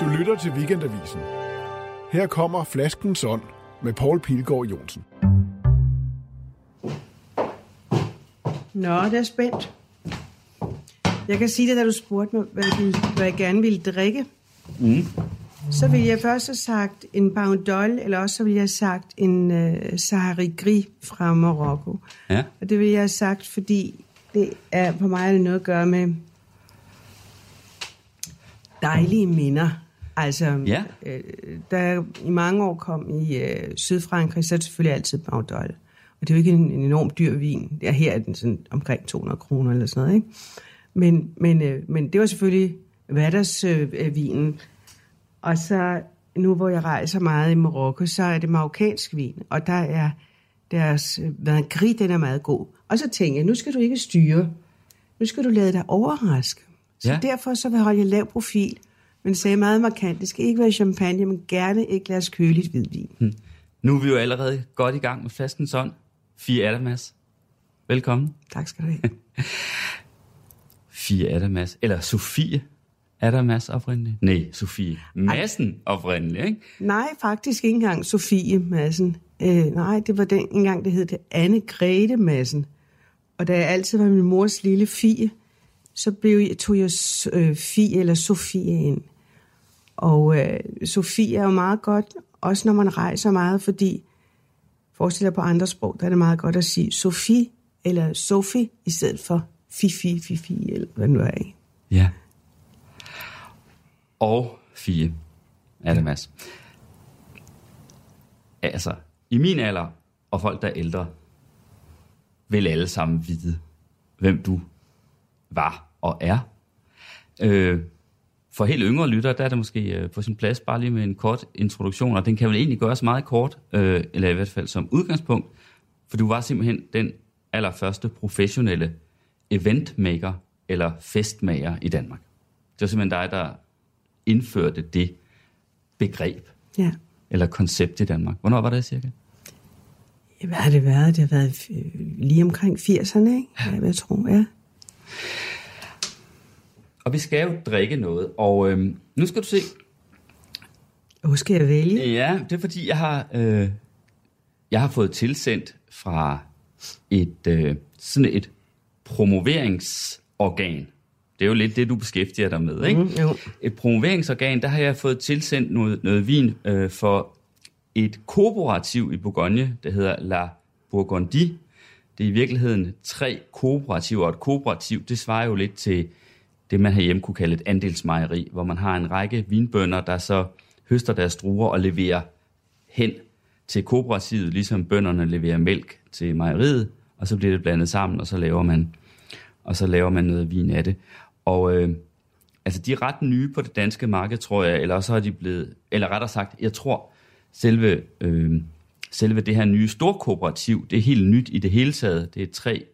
Du lytter til Weekendavisen. Her kommer Flaskens Ånd med Paul Pilgaard Jonsen. Nå, det er spændt. Jeg kan sige det, da du spurgte mig, hvad, du, hvad jeg gerne ville drikke. Mm. Så ville jeg først have sagt en Boundol, eller også så ville jeg have sagt en uh, Sahari Gris fra Marokko. Ja. Og det ville jeg have sagt, fordi det er på mig er det noget at gøre med dejlige minder. Altså, Ja. øh, da jeg i mange år kom i øh, Sydfrankrig, så er det selvfølgelig altid Baudol. Og det er jo ikke en, en enorm dyr vin. Ja, her er den sådan omkring 200 kroner eller sådan noget, ikke? Men, men, øh, men det var selvfølgelig hverdagsvinen. Øh, vinen. og så nu, hvor jeg rejser meget i Marokko, så er det marokkansk vin. Og der er deres øh, gris, den er meget god. Og så tænker jeg, nu skal du ikke styre. Nu skal du lade dig overraske. Så Ja. ja. derfor så vil jeg holde lav profil, men sagde meget markant, det skal ikke være champagne, men gerne et glas køligt hvidvin. Hmm. Nu er vi jo allerede godt i gang med flaskens ånd. Fie Adamas. Velkommen. Tak skal du have. Fie Adamas. Eller Sofie Adamas oprindeligt. Nej, Sofie Madsen oprindeligt, ikke? nej, faktisk ikke engang Sofie Madsen. Øh, nej, det var den engang, det hed det Anne Grete Madsen. Og da jeg altid var min mors lille Fie, så blev jeg, tog jeg øh, Fie eller Sofie ind. Og øh, Sofie er jo meget godt, også når man rejser meget, fordi forestil dig på andre sprog, der er det meget godt at sige Sofie eller Sofie, i stedet for Fifi, Fifi, eller hvad det nu er. Ikke? Ja. Og Fie Adamas. Altså, i min alder, og folk, der er ældre, vil alle sammen vide, hvem du var og er. Øh, for helt yngre lyttere, der er det måske øh, på sin plads bare lige med en kort introduktion, og den kan vel egentlig gøres meget kort, øh, eller i hvert fald som udgangspunkt, for du var simpelthen den allerførste professionelle eventmaker eller festmager i Danmark. Det var simpelthen dig, der indførte det begreb Ja. eller koncept i Danmark. Hvornår var det cirka? Hvad har det været? Det har været lige omkring 80'erne, ikke? Ja. Jeg tror, ja. Og vi skal jo drikke noget, og øhm, nu skal du se. Hvor skal jeg vælge? Ja, det er fordi, jeg har, øh, jeg har fået tilsendt fra et, øh, sådan et promoveringsorgan. Det er jo lidt det, du beskæftiger dig med, ikke? Mm, jo. Et promoveringsorgan, der har jeg fået tilsendt noget, noget vin øh, for et kooperativ i Bourgogne, der hedder La Bourgondie. Det er i virkeligheden tre kooperativer, og et kooperativ, det svarer jo lidt til det, man herhjemme kunne kalde et andelsmejeri, hvor man har en række vinbønder, der så høster deres druer og leverer hen til kooperativet, ligesom bønderne leverer mælk til mejeriet, og så bliver det blandet sammen, og så laver man, og så laver man noget vin af det. Og øh, altså, de er ret nye på det danske marked, tror jeg, eller så er de blevet, eller rettere sagt, jeg tror, selve, øh, selve det her nye storkooperativ, det er helt nyt i det hele taget. Det er tre,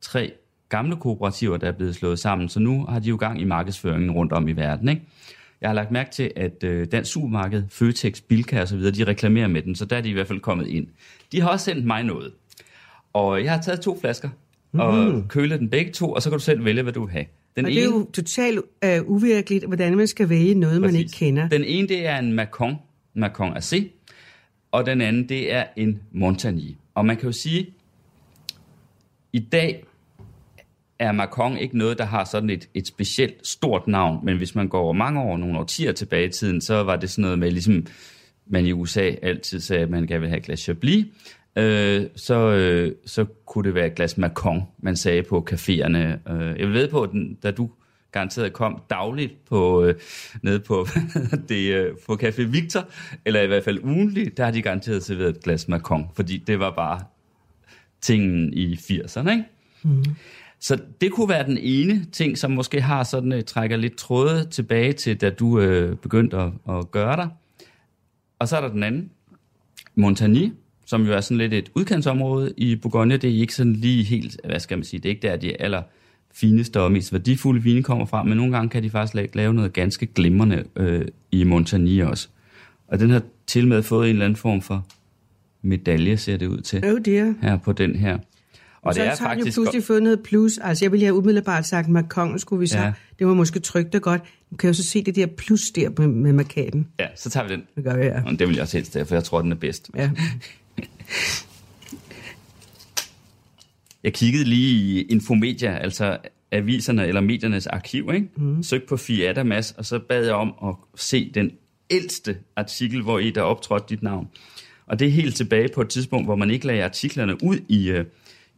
tre gamle kooperativer, der er blevet slået sammen, så nu har de jo gang i markedsføringen rundt om i verden. Ikke? Jeg har lagt mærke til, at øh, Dansk Supermarked, Føtex, Bilka og så videre, de reklamerer med den, så der er de i hvert fald kommet ind. De har også sendt mig noget. Og jeg har taget to flasker og kølet den begge to, og så kan du selv vælge, hvad du vil have. Den Og det er jo totalt uh, uvirkeligt, hvordan man skal vælge noget, man ikke kender. Den ene, det er en Macon, Macon AC, og den anden, det er en Montagny. Og man kan jo sige, i dag er Macron ikke noget, der har sådan et, et specielt stort navn, men hvis man går over mange år, nogle årtier tilbage i tiden, så var det sådan noget med, ligesom man i USA altid sagde, at man gerne vil have et glas Chablis, øh, så, øh, så kunne det være et glas Macron, man sagde på caféerne. Øh, jeg ved på, at den, da du garanteret kom dagligt på, øh, nede på, det, øh, på Café Victor, eller i hvert fald ugenligt, der har de garanteret serveret et glas Macron, fordi det var bare tingen i 80'erne, ikke? Mm. Så det kunne være den ene ting, som måske har sådan, øh, trækker lidt tråde tilbage til, da du øh, begyndte at, at gøre dig. Og så er der den anden, Montagny, som jo er sådan lidt et udkantsområde i Bourgogne. Det er ikke sådan lige helt, hvad skal man sige, det er ikke der, de aller fineste og mest værdifulde vine kommer fra, men nogle gange kan de faktisk la- lave noget ganske glimrende øh, i Montagny også. Og den har til med fået en eller anden form for medalje, ser det ud til Oh dear. her på den her. Og så det er har den jo faktisk... pludselig fået noget plus. Altså, jeg ville have umiddelbart sagt, Macron skulle vi så. Ja. Det var måske trygt og godt. Du kan jo så se det der plus der med, med markaden. Ja, så tager vi den. Det gør vi, ja. Og det vil jeg også helst have, for jeg tror, den er bedst. ja. Jeg kiggede lige i Infomedia, altså aviserne eller mediernes arkiv, ikke? Mm. Søgte på Fie Adamas, og så bad jeg om at se den ældste artikel, hvor i der optrådte dit navn. Og det er helt tilbage på et tidspunkt, hvor man ikke lagde artiklerne ud i, øh,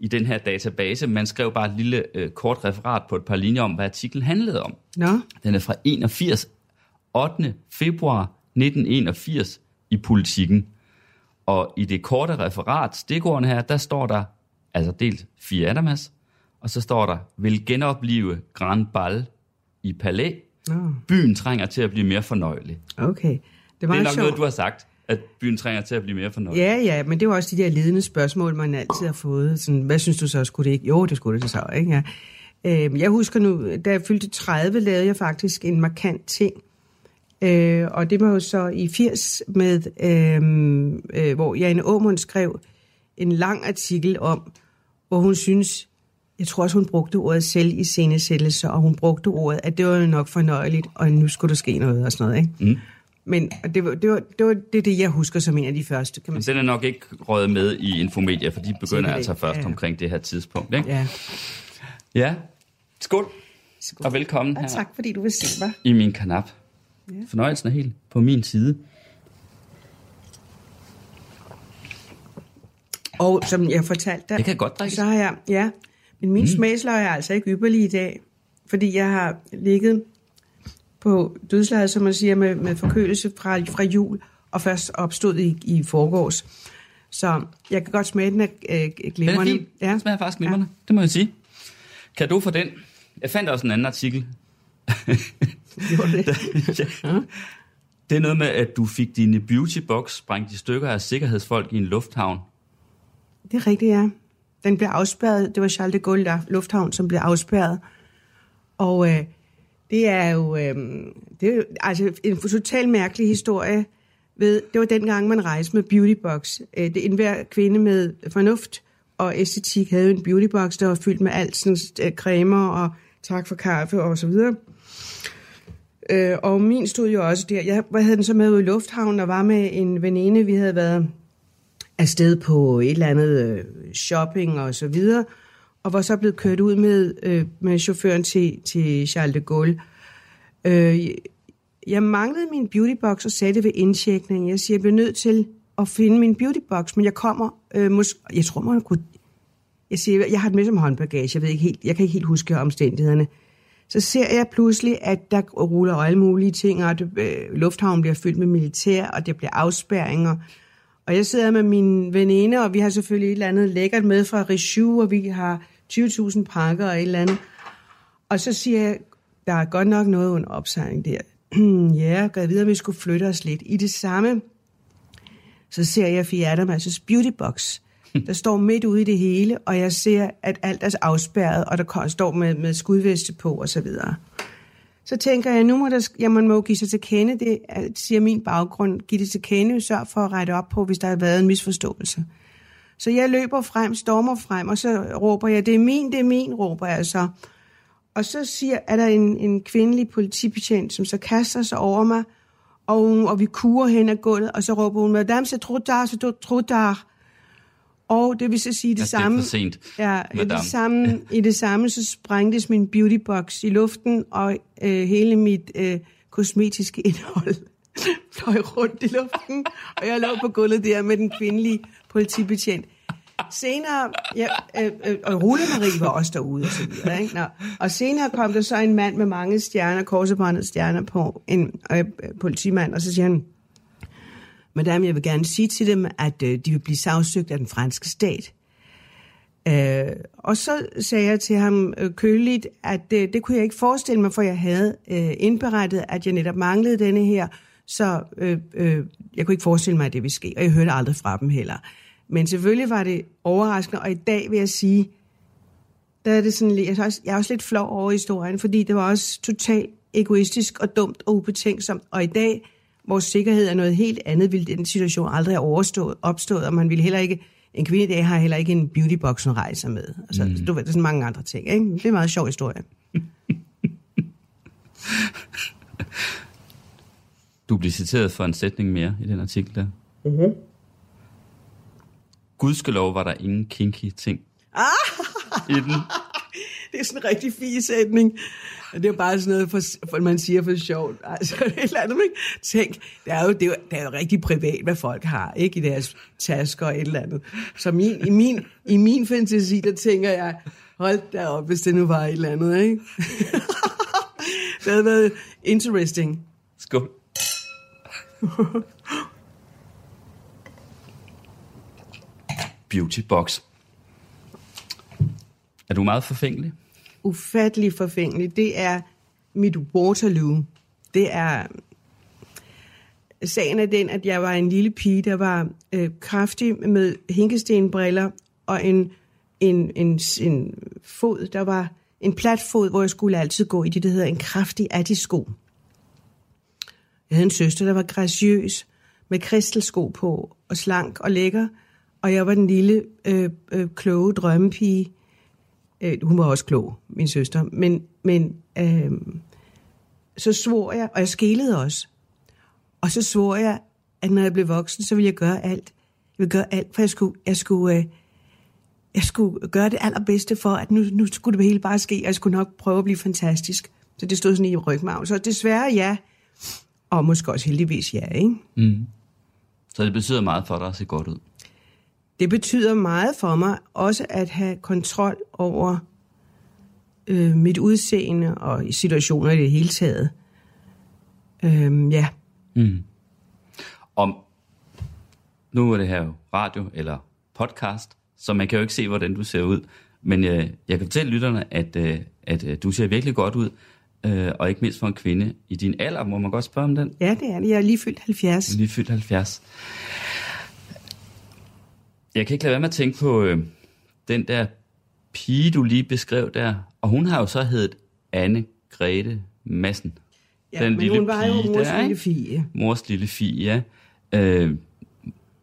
i den her database. Man skrev bare et lille øh, kort referat på et par linjer om, hvad artiklen handlede om. Nå, Den er fra 81, 8. februar 1981 i politikken. Og i det korte referat, stikordene her, der står der, altså delt Fie Adamas, og så står der, vil genopleve Grand Bal i Palæ. Nå. Byen trænger til at blive mere fornøjelig. okay. Det Det var er nok sjovt. noget, du har sagt, at byen trænger til at blive mere fornøjelig. Ja, ja, men det var også de der ledende spørgsmål, man altid har fået. Sådan, hvad synes du så, skulle det ikke? Jo, det skulle det så, ikke? Ja. Øh, jeg husker nu, da jeg fyldte 30, lavede jeg faktisk en markant ting. Øh, og det var jo så i 80, med, øh, øh, hvor Jane Aumund skrev en lang artikel om, hvor hun synes, jeg tror også, hun brugte ordet selv i scenesættelse, og hun brugte ordet, at det var nok fornøjeligt, og nu skulle der ske noget og sådan noget, ikke? Mm. Men det, var, det, var, det var det, det, jeg husker som en af de første, kan man Men sige. den er nok ikke røget med i Infomedia, for de begynder Sikkert altså først Ja, omkring det her tidspunkt. Ikke? Ja. ja. Skål, Skål. og velkommen Og her tak, fordi du vil se mig. i min kanap. Ja. Fornøjelsen er helt på min side. Og som jeg fortalte dig, Det kan godt drikkes. så har jeg, ja, men min mm. smagsløg er altså ikke ypperlig i dag, fordi jeg har ligget på dødslejet, som man siger, med, med forkølelse fra, fra jul, og først opstod i, i forgårs. Så jeg kan godt smage den af øh, Den er glimrende. Ja. Smager faktisk glimrende. Ja. Det må jeg sige. Kan du for den? Jeg fandt også en anden artikel. Det. ja. Det er noget med, at du fik dine beautybox sprængt i stykker af sikkerhedsfolk i en lufthavn. Det er rigtigt, ja. Den blev afspærret. Det var Charles de Gaulle der- Lufthavn, som blev afspærret. Og øh, det er jo, øh, det er jo altså en totalt mærkelig historie. Ved, det var dengang, man rejste med beautybox. Øh, det enhver kvinde med fornuft og æstetik havde en beautybox, der var fyldt med alt sådan øh, cremer og tak for kaffe og så videre. Øh, og min stod jo også der. Jeg havde den så med ud i lufthavnen og var med en veninde. Vi havde været afsted på et eller andet øh, shopping og så videre, og var så blevet kørt ud med, øh, med chaufføren til, til Charles de Gaulle. Øh, jeg manglede min beautybox og sagde det ved indtjekning. Jeg siger, jeg bliver nødt til at finde min beautybox, men jeg kommer, øh, mås- jeg tror, man kunne... Jeg siger, jeg har det med som håndbagage, jeg, ved ikke helt, jeg kan ikke helt huske omstændighederne. Så ser jeg pludselig, at der ruller alle mulige ting, og det, øh, lufthavnen bliver fyldt med militær, og der bliver afspærringer. Og jeg sidder med min veninde, og vi har selvfølgelig et eller andet lækkert med fra Richoux, og vi har 20.000 pakker og et eller andet. Og så siger jeg, der er godt nok noget under opsejling der. ja, jeg videre, vi skulle flytte os lidt. I det samme, så ser jeg Fie Beauty beautybox. Der står midt ude i det hele, og jeg ser, at alt er afspærret, og der står med, med skudveste på og så videre. Så tænker jeg, nu må der, ja, man må give sig til kende, det siger min baggrund, giv det til kende, sørg for at rette op på, hvis der har været en misforståelse. Så jeg løber frem, stormer frem, og så råber jeg, det er min, det er min, råber jeg så. Og så siger, er der en, en kvindelig politibetjent, som så kaster sig over mig, og, hun- og vi kurer hen ad gulvet, og så råber hun, Madame, c'est trop tard, c'est trop tard. Og det vil så sige det Altså, det er samme. sent, Ja, i det, samme, i det samme, så sprængtes min beautybox i luften, og øh, hele mit øh, kosmetiske indhold fløj rundt i luften, og jeg lå på gulvet der med den kvindelige politibetjent. Senere, ja, øh, øh, og Rune Marie var også derude og så videre, ikke? Nå. Og senere kom der så en mand med mange stjerner, korsebåndet stjerner på, en øh, øh, politimand, og så siger han, Madame, jeg vil gerne sige til dem, at øh, de vil blive sagsøgt af den franske stat. Øh, og så sagde jeg til ham øh, køligt, at øh, det kunne jeg ikke forestille mig, for jeg havde øh, indberettet, at jeg netop manglede denne her, så øh, øh, jeg kunne ikke forestille mig, at det ville ske, og jeg hørte aldrig fra dem heller. Men selvfølgelig var det overraskende, og i dag vil jeg sige, der er det sådan, jeg er, også, jeg er også lidt flov over historien, fordi det var også totalt egoistisk og dumt og ubetænksomt, og i dag, hvor sikkerhed er noget helt andet, ville den situation aldrig have overstået, opstået, og man ville heller ikke en kvinde i dag har heller ikke en beautybox, hun rejser med. Altså, mm. du ved, der er sådan mange andre ting. Ikke? Det er en meget sjov historie. Du bliver citeret for en sætning mere i den artikel der. Mm-hmm. Gudskelov var der ingen kinky ting Ah! i den. Det er sådan en rigtig fin sætning. Og det er bare sådan noget, for, for man siger for sjovt. Altså, et eller andet, ikke? Tænk, det er, jo, det, er jo, det er jo rigtig privat, hvad folk har, ikke? I deres tasker og et eller andet. Så min, i, min, i min fantasi, der tænker jeg, hold da op, hvis det nu var et eller andet, ikke? det havde været interesting. Skål. Beauty box. Er du meget forfængelig? ufattelig forfængelig. Det er mit Waterloo. Det er... Sagen er den, at jeg var en lille pige, der var øh, kraftig med hinkestenbriller og en, en, en, en fod, der var en platfod, hvor jeg skulle altid gå i det, der hedder en kraftig adisko. Jeg havde en søster, der var graciøs, med kristelsko på, og slank og lækker, og jeg var den lille, øh, øh, kloge drømmepige, Øh, hun var også klog, min søster. Men, men øh, så svor jeg, og jeg skilede også. Og så svor jeg, at når jeg blev voksen, så ville jeg gøre alt. Jeg ville gøre alt, for jeg skulle, jeg skulle, øh, jeg skulle gøre det allerbedste for, at nu, nu skulle det hele bare ske, og jeg skulle nok prøve at blive fantastisk. Så det stod sådan i rygmagen. Så desværre ja, og måske også heldigvis ja, ikke? Mm. Så det betyder meget for dig at se godt ud. Det betyder meget for mig også at have kontrol over øh, mit udseende og situationer i det hele taget. Øh, ja. Mm. Om nu er det her jo radio eller podcast, så man kan jo ikke se, hvordan du ser ud. Men øh, jeg kan fortælle lytterne, at, øh, at øh, du ser virkelig godt ud, øh, og ikke mindst for en kvinde i din alder. Må man godt spørge om den? Ja, det er det. Jeg er lige fyldt 70. Lige fyldt 70. Jeg kan ikke lade være med at tænke på øh, den der pige, du lige beskrev der. Og hun har jo så heddet Anne Grete Madsen. Ja, den men lille hun var jo mors der, lille ikke? fie. Mors lille fie, ja. Øh,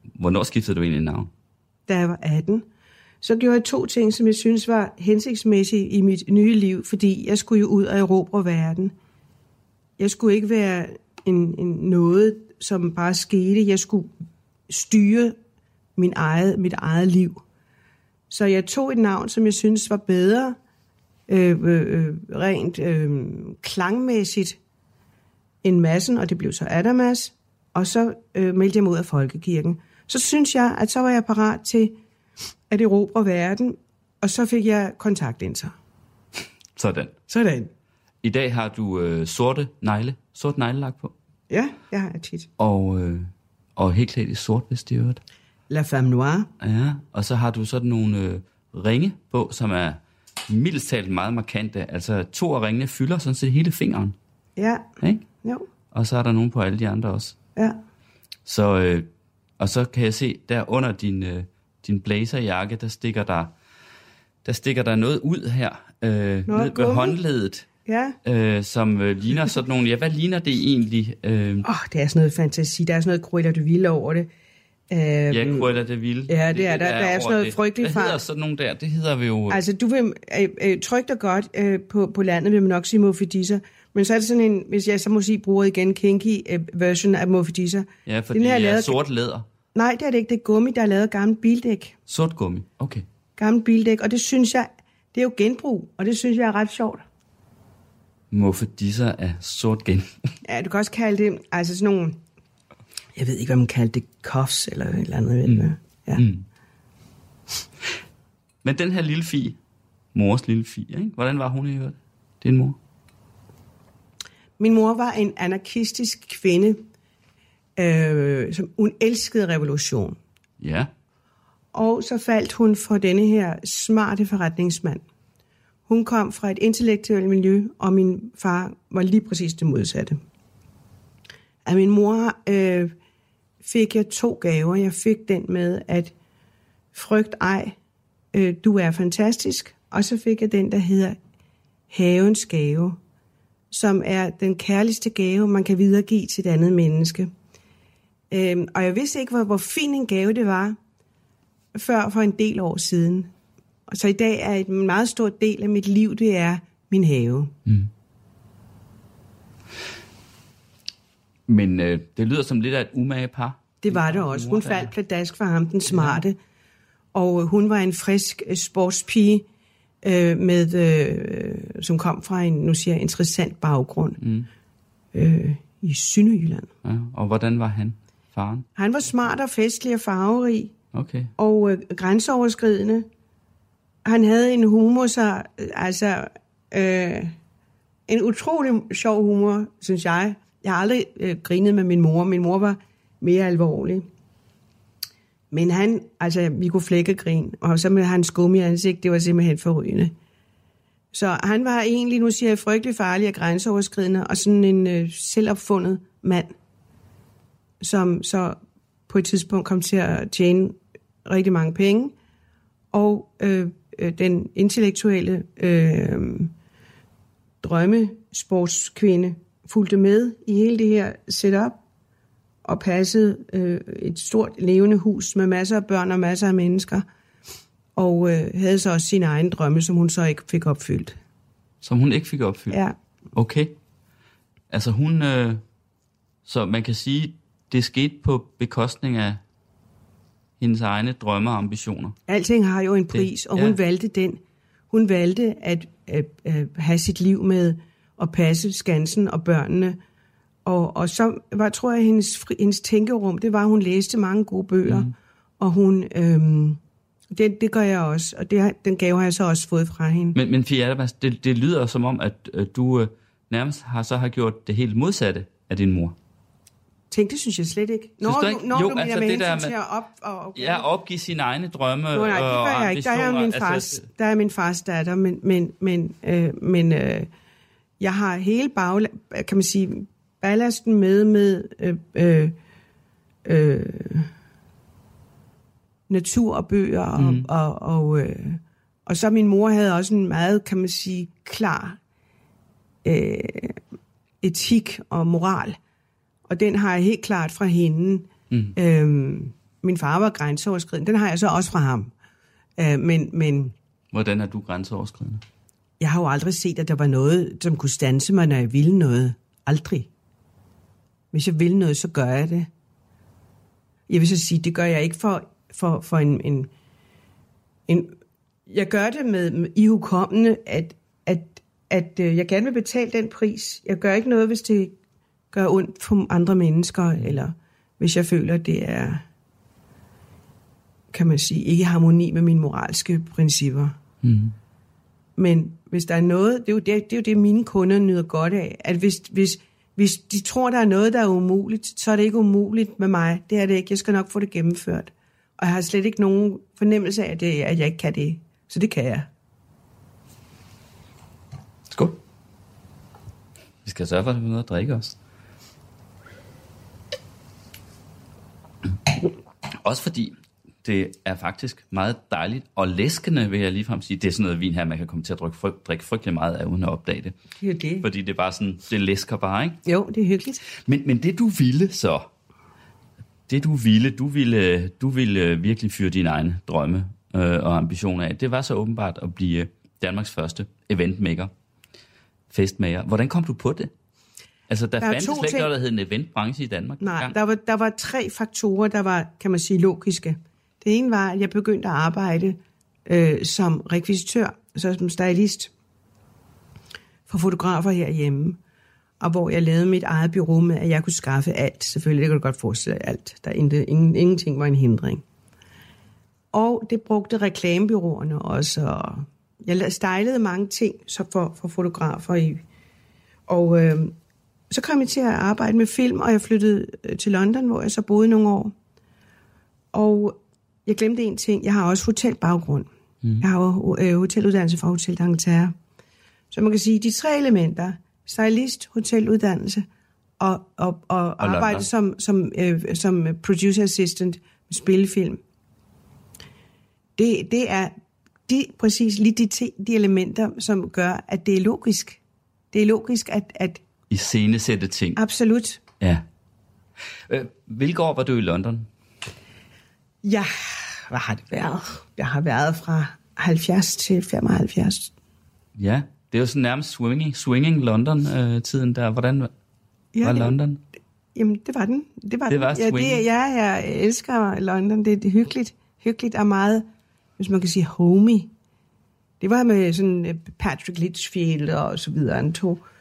hvornår skiftede du egentlig navn? Da jeg var 18, så gjorde jeg to ting, som jeg synes var hensigtsmæssige i mit nye liv, fordi jeg skulle jo ud og erobre verden. Jeg skulle ikke være en, en noget, som bare skete. Jeg skulle styre min eget, mit eget liv. Så jeg tog et navn, som jeg synes var bedre, øh, øh, øh rent øh, klangmæssigt, end massen, og det blev så Adamas, og så øh, meldte jeg mig ud af folkekirken. Så synes jeg, at så var jeg parat til at erobre verden, og så fik jeg kontaktlinser. Sådan. Sådan. I dag har du øh, sorte negle, sort neglelak på, Ja, jeg har tit. og, øh, og helt klædt i sort, hvis det er. La Femme Noire. Ja, og så har du sådan nogle øh, ringe på, som er mildest talt meget markante. Altså to af ringene fylder sådan set hele fingeren, Ja, ikke? jo, Og så er der nogen på alle de andre også. ja. Så, øh, og så kan jeg se, der under din, øh, din blazerjakke, der stikker der, der stikker der noget ud her, øh, ned ved gummi. håndledet, Ja, øh, som øh, ligner sådan nogle, ja, hvad ligner det egentlig? Øh, åh, oh, det er sådan noget fantasi. Der er sådan noget Cruella de Ville over det. Uh, ja, Cruella de Vil. Ja, det er der. Der er sådan noget det. frygteligt Hvad hedder sådan nogle der? Det hedder vi jo... Altså, du vil øh, øh, trygt og godt øh, på, på landet vil man nok sige Mofidisser, men så er det sådan en, hvis jeg så må sige, bruger igen kinky øh, version af Mofidisser. ja, fordi den her er det er lavet- sort læder. Nej, det er det ikke. Det er gummi, der er lavet af gammel bildæk. Sort gummi, okay. Gammel bildæk, og det synes jeg, det er jo genbrug, og det synes jeg er ret sjovt. Muffe disser af sort gen. Ja, du kan også kalde det, altså sådan nogle, jeg ved ikke, hvad man kalder det, cuffs eller et eller andet. Mm. Ja. Mm. Men den her lille fi, mors lille fi, ikke? hvordan var hun i øvrigt? Din mor? Min mor var en anarkistisk kvinde, øh, som hun elskede revolution. Ja. Og så faldt hun for denne her smarte forretningsmand. Hun kom fra et intellektuelt miljø, og min far var lige præcis det modsatte. Af min mor øh, fik jeg to gaver. Jeg fik den med, at frygt ej, øh, du er fantastisk. Og så fik jeg den, der hedder havens gave, som er den kærligste gave, man kan videregive til et andet menneske. Øh, og jeg vidste ikke, hvor, hvor fin en gave det var, før for en del år siden. Og så i dag er en meget stor del af mit liv, det er min have. Men øh, det lyder som lidt af et umage par. Det var det også. Hun faldt pladask for ham, den smarte. Og øh, hun var en frisk øh, sportspige, øh, med, øh, som kom fra en, nu siger jeg, interessant baggrund mm. øh, i Sønderjylland. Ja, og hvordan var han, faren? Han var smart og festlig og farverig Okay. og øh, grænseoverskridende. Han havde en humor, så altså øh, en utrolig sjov humor, synes jeg. Jeg har aldrig øh, grinet med min mor. Min mor var mere alvorlig. Men han, altså, vi kunne flække grin, og så med hans gummi ansigt, det var simpelthen forrygende. Så han var egentlig, nu siger jeg, frygtelig farlig og grænseoverskridende, og sådan en øh, selvopfundet mand, som så på et tidspunkt kom til at tjene rigtig mange penge, og øh, øh, den intellektuelle øh, drømmesportskvinde fulgte med i hele det her setup, og passede øh, et stort levende hus med masser af børn og masser af mennesker, og øh, havde så også sine egne drømme, som hun så ikke fik opfyldt. Som hun ikke fik opfyldt? Ja, Okay. Altså hun... Øh, så man kan sige, det skete på bekostning af hendes egne drømme og ambitioner. alting har jo en pris, og ja. hun valgte den. Hun valgte at, at, at have sit liv med at passe Skansen og børnene. Og, og så var, tror jeg, hendes, hendes tænkerum, det var, at hun læste mange gode bøger. Mm. Og hun, øhm, det, det gør jeg også, og det, den gave har jeg så også fået fra hende. Men, men Fia Adabas, det, det lyder som om, at øh, du øh, nærmest har så har gjort det helt modsatte af din mor. Tænk, det synes jeg slet ikke. Når du ikke? når Jo, du mener altså med det der med- til at op... Og, okay. Ja, opgive sine egne drømme Nå, nej, det og gør jeg ikke. Der er min fars, Altså, der er min fars datter, men, men, men, øh, men øh, jeg har hele bag, kan man sige, ballasten med med øh, øh, øh, natur og bøger, og, mm. og, og, øh, og så min mor havde også en meget, kan man sige, klar øh, etik og moral, og den har jeg helt klart fra hende. Mm. Øhm, min far var grænseoverskridende, den har jeg så også fra ham. Øh, men, men Hvordan er du grænseoverskridende? jeg har jo aldrig set, at der var noget, som kunne stanse mig, når jeg ville noget. Aldrig. Hvis jeg vil noget, så gør jeg det. Jeg vil så sige, det gør jeg ikke for, for, for en, en, en... Jeg gør det med, med ihukommende, at, at, at øh, jeg gerne vil betale den pris. Jeg gør ikke noget, hvis det gør ondt for andre mennesker, eller hvis jeg føler, det er, kan man sige, ikke i harmoni med mine moralske principper. Mm. Men hvis der er noget, det er jo det, det, er jo det mine kunder nyder godt af, at hvis, hvis, hvis de tror, der er noget, der er umuligt, så er det ikke umuligt med mig. Det er det ikke. Jeg skal nok få det gennemført. Og jeg har slet ikke nogen fornemmelse af, det, at jeg ikke kan det. Så det kan jeg. Skål. Vi skal sørge for, at vi noget at drikke også. Også fordi det er faktisk meget dejligt og læskende, vil jeg ligefrem sige. Det er sådan noget vin her, man kan komme til at drikke, fryg, drikke frygtelig meget af, uden at opdage det. Det er det. Fordi det er bare sådan, det læsker bare, ikke? Jo, det er hyggeligt. Men, men det du ville så, det du ville, du ville, du ville virkelig fyre dine egne drømme øh, og ambitioner af, det var så åbenbart at blive Danmarks første eventmaker, festmager. Hvordan kom du på det? Altså, der, Der er fandtes slet ikke noget, der hed en eventbranche i Danmark. Nej, dengang. der var, der var tre faktorer, der var, kan man sige, logiske. Det ene var, at jeg begyndte at arbejde øh, som rekvisitør, så som stylist for fotografer herhjemme. Og hvor jeg lavede mit eget bureau med, at jeg kunne skaffe alt. Selvfølgelig, det kan du godt forestille dig alt. Der er intet, ingen, ingenting var en hindring. Og det brugte reklamebyråerne også. Og jeg stylede mange ting så for, for fotografer. I, og øh, så kom jeg til at arbejde med film, og jeg flyttede øh, til London, hvor jeg så boede nogle år. Og jeg glemte en ting. Jeg har også hotelbaggrund. Mm. Jeg har jo øh, hoteluddannelse fra Hotel d'Angleterre. Så man kan sige, de tre elementer, stylist, hoteluddannelse og, og, og, og arbejde London. som, som, øh, som producer assistant med spillefilm, det, det er de, præcis lige de, te, de elementer, som gør, at det er logisk. Det er logisk, at, at I scenesætte ting. absolut, Ja. Øh, hvilke år var du i London? ja, hvad har det været? Jeg har været fra 70 til 75. Ja, det er jo sådan nærmest swinging, swinging London-tiden der. Hvordan var Ja, London? Jamen, det var den. Det var, Det var den. ja, det, ja, jeg elsker London. Det, det er hyggeligt. Hyggeligt og meget, hvis man kan sige, homey. Det var med sådan øh, Patrick Litchfield og så videre. Han tog øh,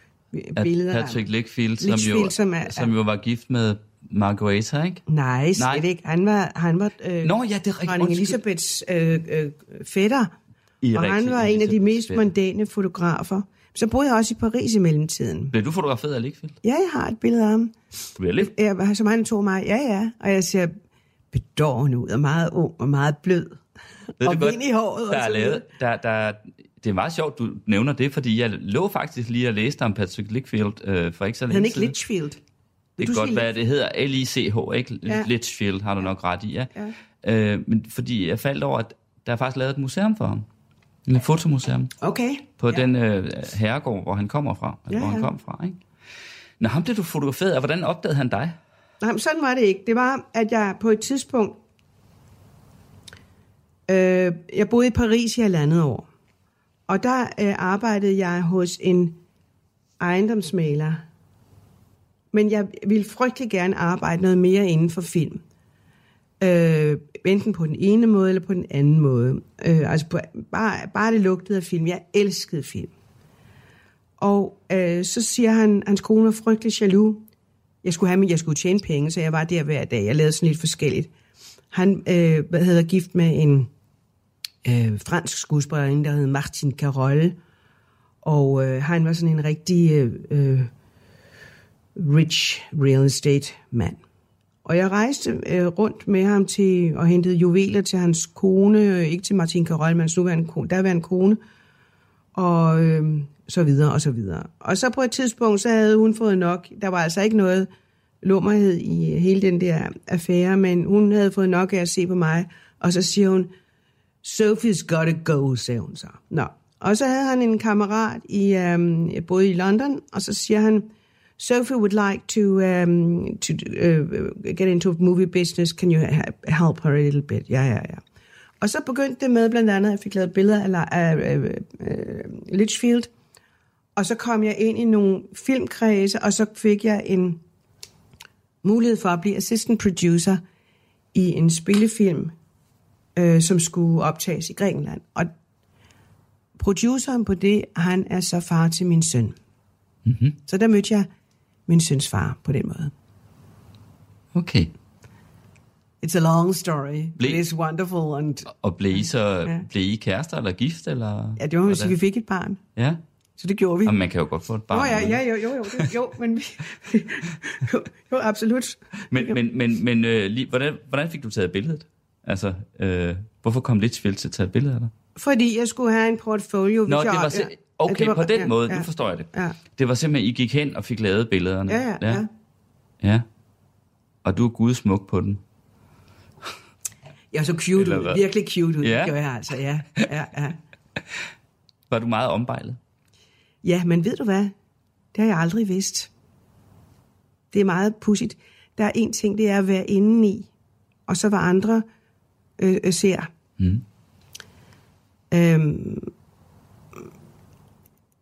billeder. af- Patrick Lickfield, som, jo, som er- som jo var gift med Margareta, ikke? Nej, slet Nej. ikke. Han var, han var øh, Nå, ja, det er dronning. Elisabeths øh, øh, fætter. I og han var en af de mest fætter. mondæne fotografer. Så boede jeg også i Paris i mellemtiden. Blev du fotograferet af Lickfield? Ja, jeg har et billede af ham. Really? Jeg, som han tog mig. Ja, ja. Og jeg ser bedårende ud, og meget ung, og meget blød. Ved og vind i håret. Der og er lavet, der, der, det er meget sjovt, du nævner det, fordi jeg lå faktisk lige at læse om Patrick Lickfield øh, for ikke så længe Han ikke siden. Litchfield. Det kan godt være, det hedder L-I-C-H, ikke? Ja. Litchfield har du nok ret i, ja. Ja. Øh, men fordi jeg faldt over, at der er faktisk lavet et museum for ham. En fotomuseum Okay. på ja. ja. den øh, herregård, hvor han kommer fra. Ja, Ja, hvor han ja. kom fra, ikke? Nå, ham blev du fotograferet af. Hvordan opdagede han dig? Nej, men sådan var det ikke. Det var, at jeg på et tidspunkt... Øh, jeg boede i Paris i halvandet år. Og der øh, arbejdede jeg hos en ejendomsmaler. Men jeg ville frygtelig gerne arbejde noget mere inden for film. Øh, enten på den ene måde eller på den anden måde. Øh, altså på, bare, bare det lugtede af film. Jeg elskede film. Og øh, så siger han, hans kone var frygtelig jaloux. Jeg skulle, have, min- jeg skulle tjene penge, så jeg var der hver dag. Jeg lavede sådan lidt forskelligt. Han øh, hvad hedder gift med en øh, fransk skuespillerinde, der hed Martin Carol. Og øh, han var sådan en rigtig øh, øh, rich real estate mand. Og jeg rejste øh, rundt med ham til og hentede juveler til hans kone, øh, ikke til Martin Carol, men hans nuværende kone, der var en kone, og øh, så videre og så videre. Og så på et tidspunkt, så havde hun fået nok. Der var altså ikke noget lummerhed i hele den der affære, men hun havde fået nok af at se på mig, og så siger hun, Sophie's gotta go, sagde hun så. Nå. Og så havde han en kammerat, i, um, både i London, og så siger han, Sophie would like to, um, to uh, get into movie business. Can you help her a little bit? Ja, ja, ja. Og så begyndte det med blandt andet, at jeg fik lavet billeder af, af, af, af Litchfield. Og så kom jeg ind i nogle filmkredse, og så fik jeg en mulighed for at blive assistant producer i en spillefilm, øh, som skulle optages i Grækenland. Og produceren på det, han er så far til min søn. Mm-hmm. Så der mødte jeg min søns far på den måde. Okay. It's a long story, but Ble- it's wonderful. And, Og blev I så Ja. blev I kærester eller gift? Eller? ja, det var, Hvordan? vi fik et barn. Ja. Så det gjorde vi. Og man kan jo godt få et barn. Nå ja, ja, jo, jo, jo, det, jo, men vi, jo, jo, absolut. Men, men, men, men øh, lige, hvordan, hvordan fik du taget billedet? Altså, øh, hvorfor kom Litchfield til at tage et billede af dig? Fordi jeg skulle have en portfolio. Nå, det var sim- ja, okay, det var- på den ja, måde, ja, nu forstår jeg det. Ja, Det var simpelthen, I gik hen og fik lavet billederne. ja, ja. ja. ja. Og du er gudsmuk på den. Jeg så cute Eller ud, hvad? virkelig cute ud, Ja. det gjorde jeg altså, ja, ja, ja. Var du meget ombejlet? Ja, men ved du hvad? Det har jeg aldrig vidst. Det er meget pudsigt. Der er en ting, det er at være inde i, og så hvad andre øh, øh, ser. Mm. Øhm,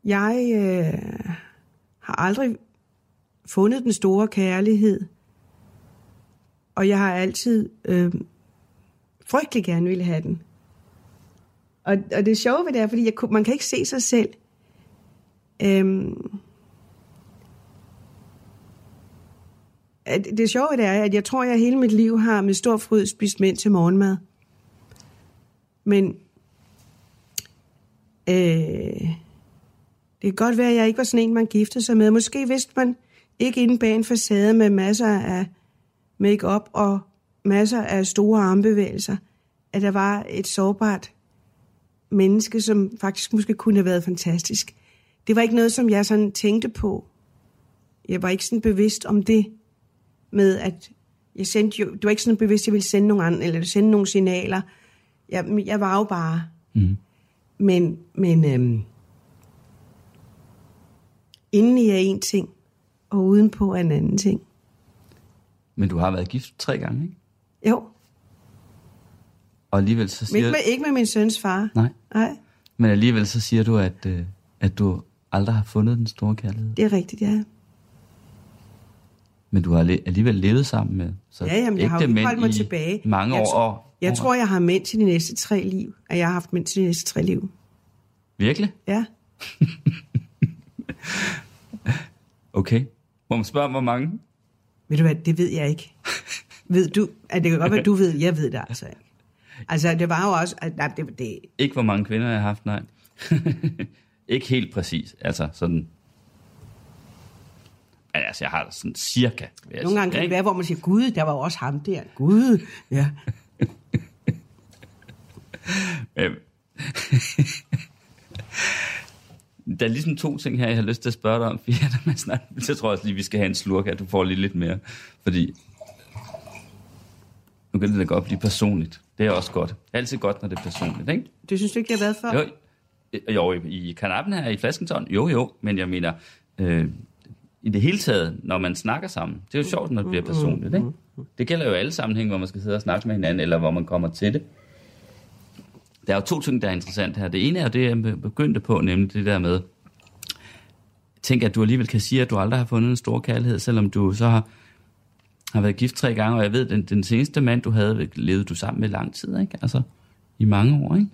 jeg øh, har aldrig fundet den store kærlighed, og jeg har altid øh, frygtelig gerne ville have den. Og, og det sjove ved det er, fordi jeg, man kan ikke se sig selv. Øhm, at det sjove ved det er, at jeg tror, at jeg hele mit liv har med stor fryd spist mænd til morgenmad. Men øh, det kan godt være, at jeg ikke var sådan en, man giftede sig med. Måske vidste man ikke inde bag en facade med masser af make-up og masser af store armbevægelser, at der var et sårbart menneske, som faktisk måske kunne have været fantastisk. Det var ikke noget, som jeg sådan tænkte på. Jeg var ikke sådan bevidst om det med, at jeg sendte jo, det var ikke sådan bevidst, at jeg ville sende nogle andre, eller sende nogle signaler. Jeg, jeg var jo bare. Mm. Men, men øhm, indeni er en ting, og udenpå er en anden ting. Men du har været gift tre gange, ikke? Jo. Og alligevel så siger ikke med, ikke med min søns far. Nej, Nej, men alligevel så siger du, at, øh, at du aldrig har fundet den store kærlighed. det er rigtigt, ja. Men du har alligevel levet sammen med så Ja, jamen, jeg har jo ikke holdt mig i tilbage. mange Jeg år. Og, Jeg tror, jeg har mænd til de næste tre liv. At jeg har haft mænd til de næste tre liv. Virkelig? Ja. Okay. Må man spørge, hvor mange? Ved du hvad, det ved jeg ikke. ved du, at det kan godt være, du ved, jeg ved det altså ikke. Altså, det var jo også, at nej, det, det, Ikke hvor mange kvinder jeg har haft, nej. ikke helt præcis, altså sådan... Altså, jeg har da sådan cirka. nogle gange kan det være, hvor man siger, Gud, der var jo også ham der. Gud, ja. Øhm. Der er ligesom to ting her, jeg har lyst til at spørge dig om, fordi når man snart, så tror jeg også lige, vi skal have en slurk, at du får lige lidt mere. Fordi nu kan det da godt blive personligt. Det er også godt. Det er altid godt, når det er personligt, ikke? Det synes du ikke, det har været før? Jo, jo i kanappen her i flaskenton, jo jo, men jeg mener, øh, i det hele taget, når man snakker sammen, det er jo sjovt, når det bliver personligt, ikke? Det gælder jo alle sammenhæng, hvor man skal sidde og snakke med hinanden, eller hvor man kommer til det. Der er jo to ting, der er interessant her. Det ene er det, jeg begyndte på, nemlig det der med, tænk, at du alligevel kan sige, at du aldrig har fundet en stor kærlighed, selvom du så har, har været gift tre gange, og jeg ved, den, den seneste mand, du havde, levede du sammen med lang tid, ikke? Altså, i mange år, ikke?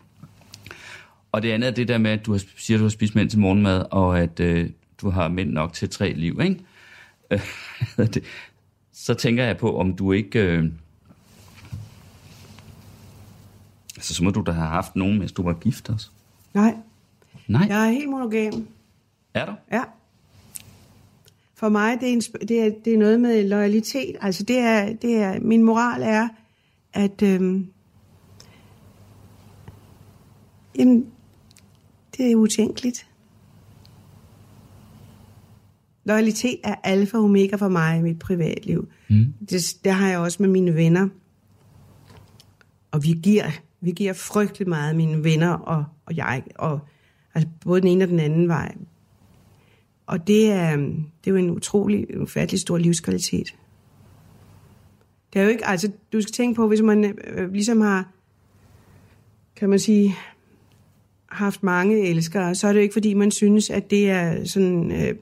Og det andet er det der med, at du har, siger, at du har spist mænd til morgenmad, og at øh, du har mænd nok til tre liv, ikke? Øh, det, så tænker jeg på, om du ikke... Øh, altså, så må du da have haft nogen, mens du var gift også. Nej, Nej, jeg er helt monogam. er du? Ja. For mig, det er, en, det er, det er noget med loyalitet. Altså, det er, det er, min moral er, at øhm, jamen, det er utænkeligt. Loyalitet er alfa og omega for mig i mit privatliv. Mm. Det, det har jeg også med mine venner. Og vi giver, vi giver frygtelig meget, mine venner og, og jeg. Og, altså både den ene og den anden vej. Og det er, øhm, det er jo en utrolig, ufattelig stor livskvalitet. Det er jo ikke, altså du skal tænke på, hvis man øh, øh, ligesom har, kan man sige, haft mange elskere, så er det jo ikke fordi, man synes, at det er sådan, øh,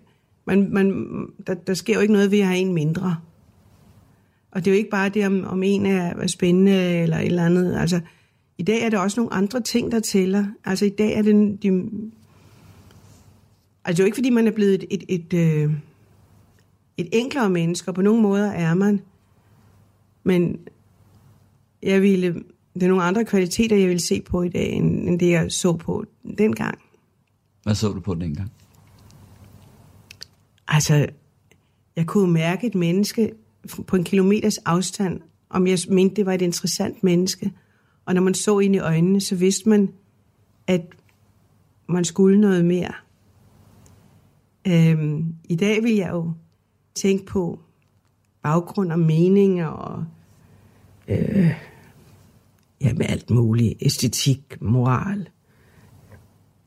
man, man, der, der sker jo ikke noget ved at have en mindre. Og det er jo ikke bare det, om, om en er, er spændende eller et eller andet. Altså, i dag er der også nogle andre ting, der tæller. Altså, i dag er det de... Altså, det er jo ikke, fordi man er blevet et, et, et, øh, et enklere menneske, og på nogle måder er man. Men jeg ville... Det er nogle andre kvaliteter, jeg vil se på i dag, end, end det, jeg så på dengang. Hvad så du på dengang? Altså, jeg kunne mærke et menneske på en kilometers afstand, om jeg mente, det var et interessant menneske. Og når man så ind i øjnene, så vidste man, at man skulle noget mere. Øhm, I dag vil jeg jo tænke på baggrund og meninger og øh, ja, med alt muligt. Æstetik, moral.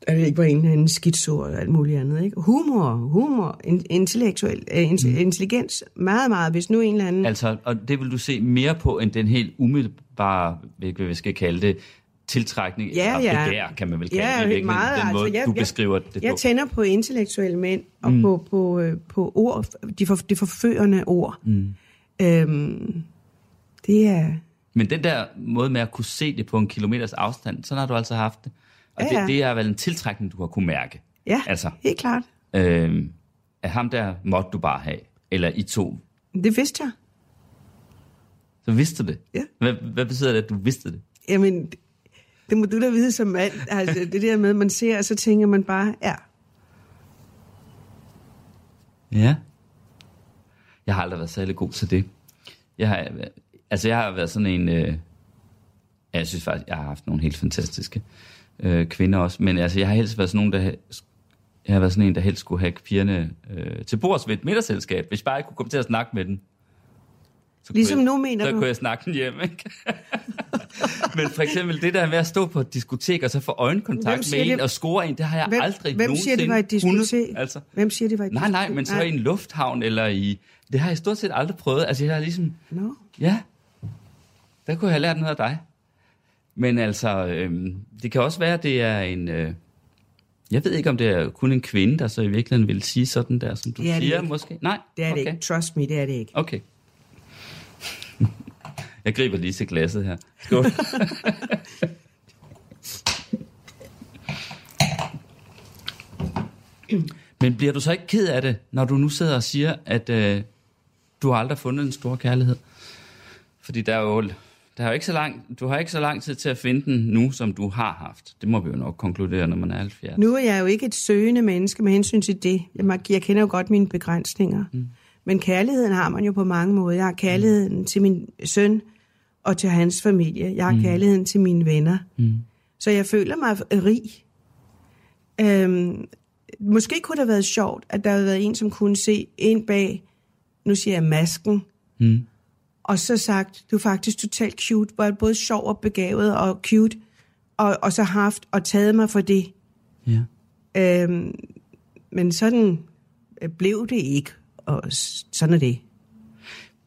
Jeg ved ikke, hvor en eller anden skitsord og alt muligt andet. Ikke? Humor, humor, in- intellektuel, uh, in- intelligens, meget, meget. Hvis nu en eller anden... Altså, og det vil du se mere på, end den helt umiddelbare, hvad vi skal kalde det, tiltrækning, Ja, eller ja. begær, kan man vel kalde Ja, det, i virkeligheden, meget, den måde, altså, jeg- du beskriver det Jeg på. tænder på intellektuelle mænd og mm. på, på, øh, på ord, de, for, de forførende ord. Mm. Øhm, det er... Men den der måde med at kunne se det på en kilometers afstand, sådan har du altså haft det. Og Ja, det, ja. det er vel en tiltrækning, du har kunne mærke. Ja, Altså, helt klart. øh, at ham der måtte du bare have, eller I to. Det vidste jeg. Så vidste du det. Ja. Hvad, hvad betyder det, at du vidste det? Jamen, det, må du da vide som mand. Altså, det der med, at man ser, og så tænker man bare, ja, Ja. Jeg har aldrig været særlig god til det. Jeg har, altså, jeg har været sådan en... Øh, jeg synes faktisk, jeg har haft nogle helt fantastiske øh, kvinder også. Men altså, jeg har helst været sådan nogen, der... Jeg har været sådan en, der helst skulle have pigerne øh, til bords ved et middagsselskab. Hvis bare jeg kunne komme til at snakke med den. Så kunne Ligesom jeg, nu, mener så du? kunne jeg snakke den hjem, ikke? Men for eksempel det der med at stå på et diskotek og så få Hvem øjenkontakt med en det? og score en, det har jeg hvem, aldrig hvem nogensinde siger, det var et kunnet. diskotek? Altså. Hvem siger, det var et Nej, nej, men så i en lufthavn eller i... Det har jeg stort set aldrig prøvet. Altså, jeg har ligesom... No. Ja, der kunne jeg have lært noget af dig. Men altså, øh, det kan også være, at det er en... Øh, jeg ved ikke, om det er kun en kvinde, der så i virkeligheden vil sige sådan der, som du Det er det siger, ikke. måske? Nej? Det er okay. det ikke. Trust me, det er det ikke. Okay. Jeg griber lige til glasset her. Skål. Men bliver du så ikke ked af det, når du nu sidder og siger, at øh, du har aldrig fundet en stor kærlighed? Fordi der er jo, der er jo ikke så lang, du har ikke så lang tid til at finde den nu, som du har haft. Det må vi jo nok konkludere, når man er 70. Nu er jeg jo ikke et søgende menneske med hensyn til det. Jeg, jeg kender jo godt mine begrænsninger. Mm. Men kærligheden har man jo på mange måder. Jeg har kærligheden mm. til min søn og til hans familie. Jeg har mm. kærligheden til mine venner. Mm. Så jeg føler mig rig. Øhm, måske kunne det have været sjovt, at der havde været en, som kunne se ind bag, nu siger jeg masken, Mm. og så sagt, du er faktisk totalt cute, jeg både sjov og begavet og cute, og, og så haft og taget mig for det. Ja. Øhm, men sådan øh, blev det ikke, og sådan er det.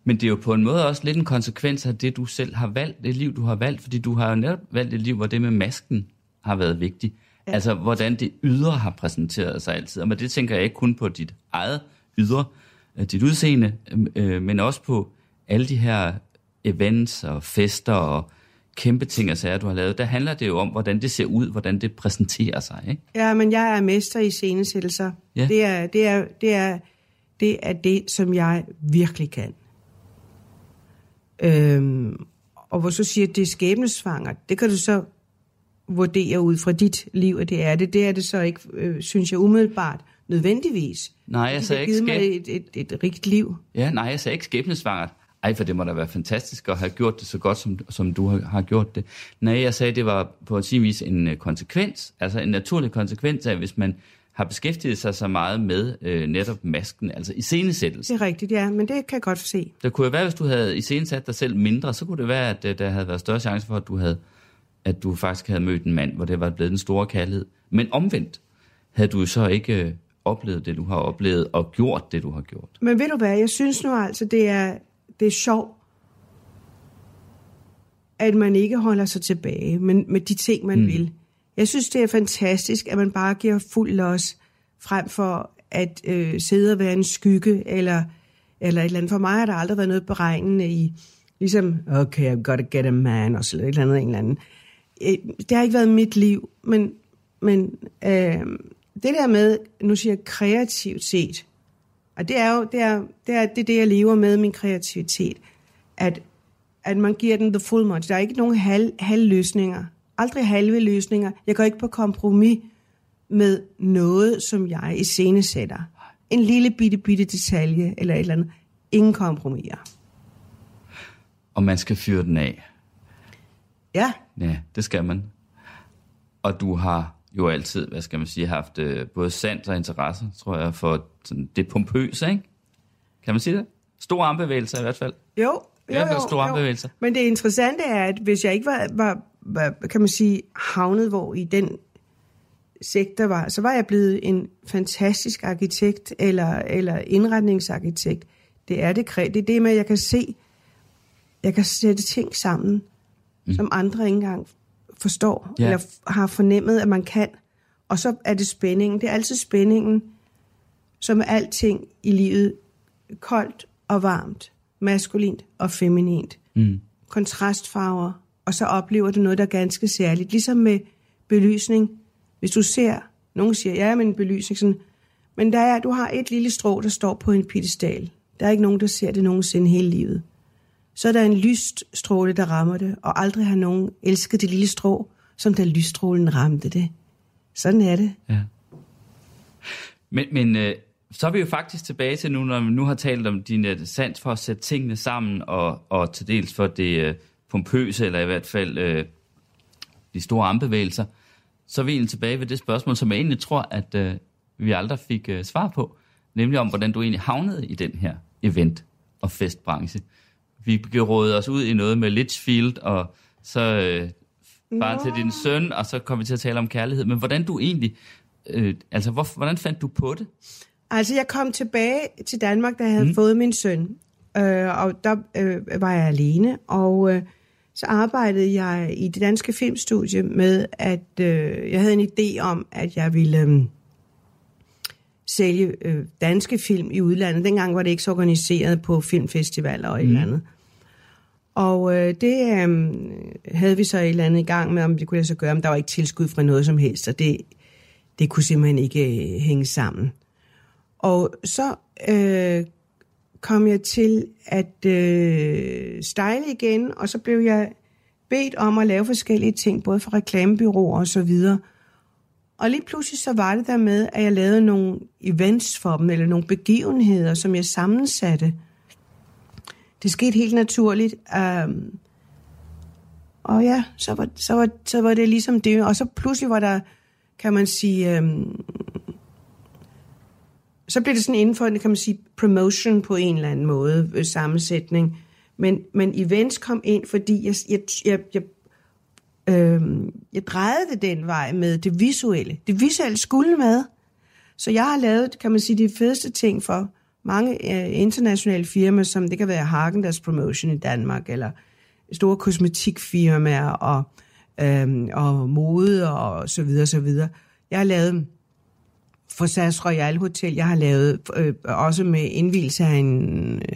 Men det er jo på en måde også lidt en konsekvens af det, du selv har valgt, det liv, du har valgt, fordi du har jo netop valgt et liv, hvor det med masken har været vigtigt. Ja. Altså, hvordan det ydre har præsenteret sig altid. Og med det tænker jeg ikke kun på dit eget ydre, øh, dit udseende, øh, men også på alle de her events og fester og kæmpe ting og sager, du har lavet. Der handler det jo om, hvordan det ser ud, hvordan det præsenterer sig, ikke? Ja, men jeg er mester i scenesættelser. Ja. Det, er, det, er, det, er, det er det, som jeg virkelig kan. Øhm, og hvor så siger, at det er skæbnesvanger, det kan du så vurdere ud fra dit liv, at det er det. Det er det så ikke, øh, synes jeg, umiddelbart nødvendigvis. Nej, jeg sagde ikke givet mig skæb... et, et, et rigt liv. Ja, nej, jeg sagde ikke skæbnesvangert. Ej, for det må da være fantastisk at have gjort det så godt, som, som du har, har gjort det. Nej, jeg sagde, det var på sin vis en øh, konsekvens, altså en naturlig konsekvens af, hvis man har beskæftiget sig så meget med øh, netop masken, altså iscenesættelse. Det er rigtigt, ja, men det kan jeg godt se. Det kunne jo være, hvis du havde iscenesat dig selv mindre, så kunne det være, at øh, der havde været større chance for, at du, havde, at du faktisk havde mødt en mand, hvor det var blevet den store kærlighed. Men omvendt havde du så ikke øh, oplevet det, du har oplevet, og gjort det, du har gjort. Men ved du hvad, jeg synes nu altså, det er, det er sjovt, at man ikke holder sig tilbage med, med de ting, man mm. vil. Jeg synes, det er fantastisk, at man bare giver fuld los, frem for at øh, sidde og være en skygge, eller, eller et eller andet. For mig har der aldrig været noget beregnende i, ligesom, okay, I've got to get a man, og så et eller andet, en eller anden. Øh, det har ikke været mit liv, men, men øh, det der med, nu siger jeg kreativt set, og det er jo det er, det er, det, er det, jeg lever med, min kreativitet. At, at man giver den the full much. Der er ikke nogen halv, halv løsninger. Aldrig halve løsninger. Jeg går ikke på kompromis med noget, som jeg iscenesætter. En lille bitte, bitte detalje eller et eller andet. Ingen kompromiser. Og man skal fyre den af. Ja, Ja, det skal man. Og du har jo altid, hvad skal man sige, haft øh, både sans og interesse, tror jeg, for sådan, det pompøse, ikke? Kan man sige det? Store armbevægelser i hvert fald. jo. jo, I fald jo, store jo. armbevægelser. Men det interessante er, at hvis jeg ikke var, var, var kan man sige, havnet hvor i den sektor var, så var jeg blevet en fantastisk arkitekt eller, eller indretningsarkitekt. Det er det, det er det med, at jeg kan se, jeg kan sætte ting sammen, mm. som andre ikke engang forstår, Ja. eller har fornemmet, at man kan. Og så er det spændingen. Det er altid spændingen, som er alting i livet. Koldt og varmt, maskulint og feminint. Mm. Kontrastfarver, og så oplever du noget, der er ganske særligt. Ligesom med belysning. Hvis du ser, nogen siger, ja, men belysning sådan, men der er, du har et lille strå, der står på en pedestal. Der er ikke nogen, der ser det nogensinde hele livet. Så er der en lysstråle, der rammer det, og aldrig har nogen elsket det lille strå, som da lysstrålen ramte det. Sådan er det. Ja. Men, men øh, så er vi jo faktisk tilbage til nu, når vi nu har talt om din øh, sans for at sætte tingene sammen, og, og til dels for det øh, pompøse, eller i hvert fald øh, de store armbevægelser, så er vi egentlig tilbage ved det spørgsmål, som jeg egentlig tror, at øh, vi aldrig fik øh, svar på, nemlig om, hvordan du egentlig havnede i den her event- og festbranche. Vi rådede os ud i noget med Litchfield, og så øh, faren til din søn, og så kom vi til at tale om kærlighed. Men hvordan du egentlig, øh, altså hvor, hvordan fandt du på det? Altså, jeg kom tilbage til Danmark, da jeg havde mm. fået min søn. Øh, og der øh, var jeg alene, og øh, så arbejdede jeg i det danske filmstudie med, at øh, jeg havde en idé om, at jeg ville øh, sælge øh, danske film i udlandet. Dengang var det ikke så organiseret på filmfestivaler og et eller andet. Og øh, det øh, havde vi så et eller andet i gang med, om det kunne jeg så gøre, men der var ikke tilskud fra noget som helst, og det, det kunne simpelthen ikke øh, hænge sammen. Og så øh, kom jeg til at øh, style igen, og så blev jeg bedt om at lave forskellige ting, både for reklamebyråer og så videre. Og lige pludselig så var det der med, at jeg lavede nogle events for dem, eller nogle begivenheder, som jeg sammensatte. Det skete helt naturligt. Um, og ja, så var, så, var, så var det ligesom det. Og så pludselig var der, kan man sige, um, så bliver det sådan inden for, kan man sige, promotion på en eller anden måde, øh, sammensætning. Men, men events kom ind, fordi jeg, jeg, jeg, jeg, øh, jeg drejede det den vej med det visuelle. Det visuelle skulle med. Så jeg har lavet, kan man sige, de fedeste ting for mange øh, internationale firmaer, som det kan være Hagendars Promotion i Danmark, eller store kosmetikfirmaer, og, øh, og mode, og så videre, så videre. Jeg har lavet for SAS Royal Hotel, jeg har lavet øh, også med indvielse af en, øh,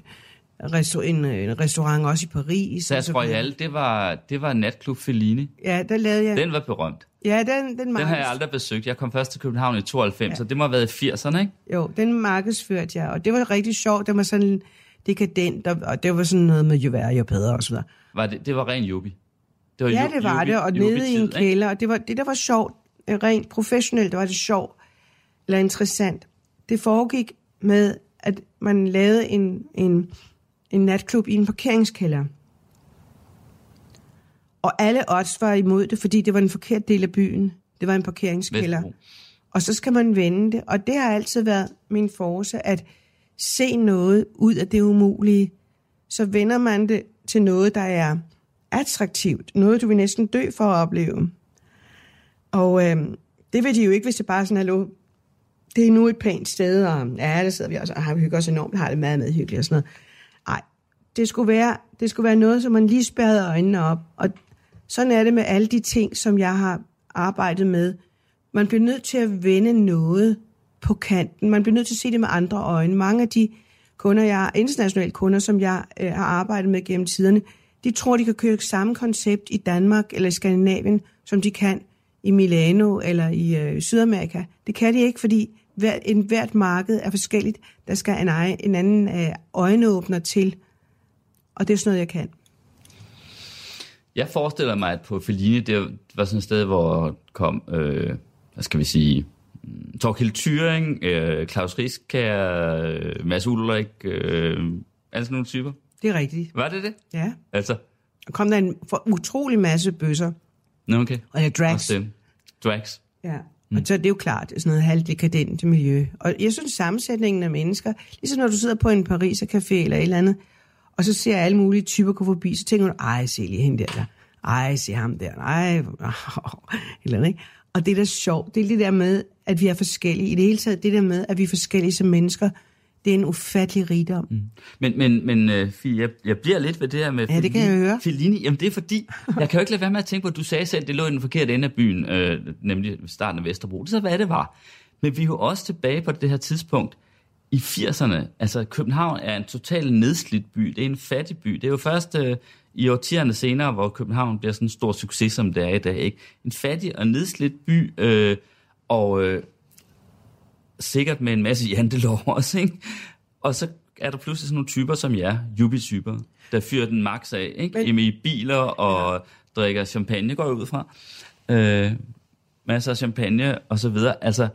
restaur, en, en restaurant også i Paris. SAS Royal, det var, det var natklub Fellini. Ja, der lavede jeg... Den var berømt. Ja, den, den, den har jeg aldrig besøgt. Jeg kom først til København i 92, ja. så det må have været i 80'erne, ikke? Jo, den markedsførte jeg, og det var rigtig sjovt. Det var sådan dekadent, og det var sådan noget med jo værre, jo bedre og så videre. Var det, det var ren jubi? Det var ja, det var jubi, det, og nede i en kælder, og det var det, der var sjovt, rent professionelt, det var det sjovt eller interessant. Det foregik med, at man lavede en, en, en natklub i en parkeringskælder. Og alle odds var imod det, fordi det var en forkert del af byen. Det var en parkeringskælder. Vestbro. Og så skal man vende det. Og det har altid været min force, at se noget ud af det umulige. Så vender man det til noget, der er attraktivt. Noget, du vil næsten dø for at opleve. Og øh, det vil de jo ikke, hvis det bare er sådan, hallo, det er nu et pænt sted, og ja, der sidder vi også og har hygget os enormt, har det meget med hyggeligt og sådan noget. Nej, det skulle, være, det skulle være noget, som man lige spærrede øjnene op. Og sådan er det med alle de ting, som jeg har arbejdet med. Man bliver nødt til at vende noget på kanten. Man bliver nødt til at se det med andre øjne. Mange af de kunder, jeg internationale kunder, som jeg øh, har arbejdet med gennem tiderne, de tror, de kan køre samme koncept i Danmark eller i Skandinavien, som de kan i Milano eller i øh, Sydamerika. Det kan de ikke, fordi hver, en, hvert marked er forskelligt. Der skal en, en anden øh, øjenåbner til. Og det er sådan noget, jeg kan. Jeg forestiller mig, at på Fellini, det var sådan et sted, hvor kom, øh, hvad skal vi sige, Torkild Thyring, øh, Claus Rieskær, øh, Mads Ulrik, øh, sådan nogle typer. Det er rigtigt. Var det det? Ja. Altså? Der kom der en for utrolig masse bøsser. Nå, okay. Og jeg drags. Drags. Ja. Mm. Og så er det jo klart, sådan noget halvdekadent miljø. Og jeg synes, sammensætningen af mennesker, ligesom når du sidder på en Paris café eller et eller andet, og så ser alle mulige typer gå forbi, så tænker du, ej, se lige hende der, der. Ej, se ham der. Ej, eller andet, ikke? Og det er da sjovt, det er det der med, at vi er forskellige. I det hele taget, det der med, at vi er forskellige som mennesker, det er en ufattelig rigdom. Mm. Men, men, men uh, jeg, jeg bliver lidt ved det her med ja, det kan jeg høre. Fellini. Jamen det er fordi, jeg kan jo ikke lade være med at tænke på, at du sagde selv, at det lå i den forkerte ende af byen, øh, nemlig starten af Vesterbro. Det er så, hvad det var. Men vi er jo også tilbage på det her tidspunkt i 80'erne. Altså København er en totalt nedslidt by. Det er en fattig by. Det er jo først øh, i årtierne senere, hvor København bliver sådan en stor succes, som det er i dag. Ikke? En fattig og nedslidt by, øh, og... Øh, sikkert med en masse jantelov også, ikke? Og så er der pludselig sådan nogle typer som jer, jubi-typer, der fyrer den max af, ikke? Men... I biler og ja. drikker champagne, går jeg ud fra. Øh, masser af champagne og så videre. Altså,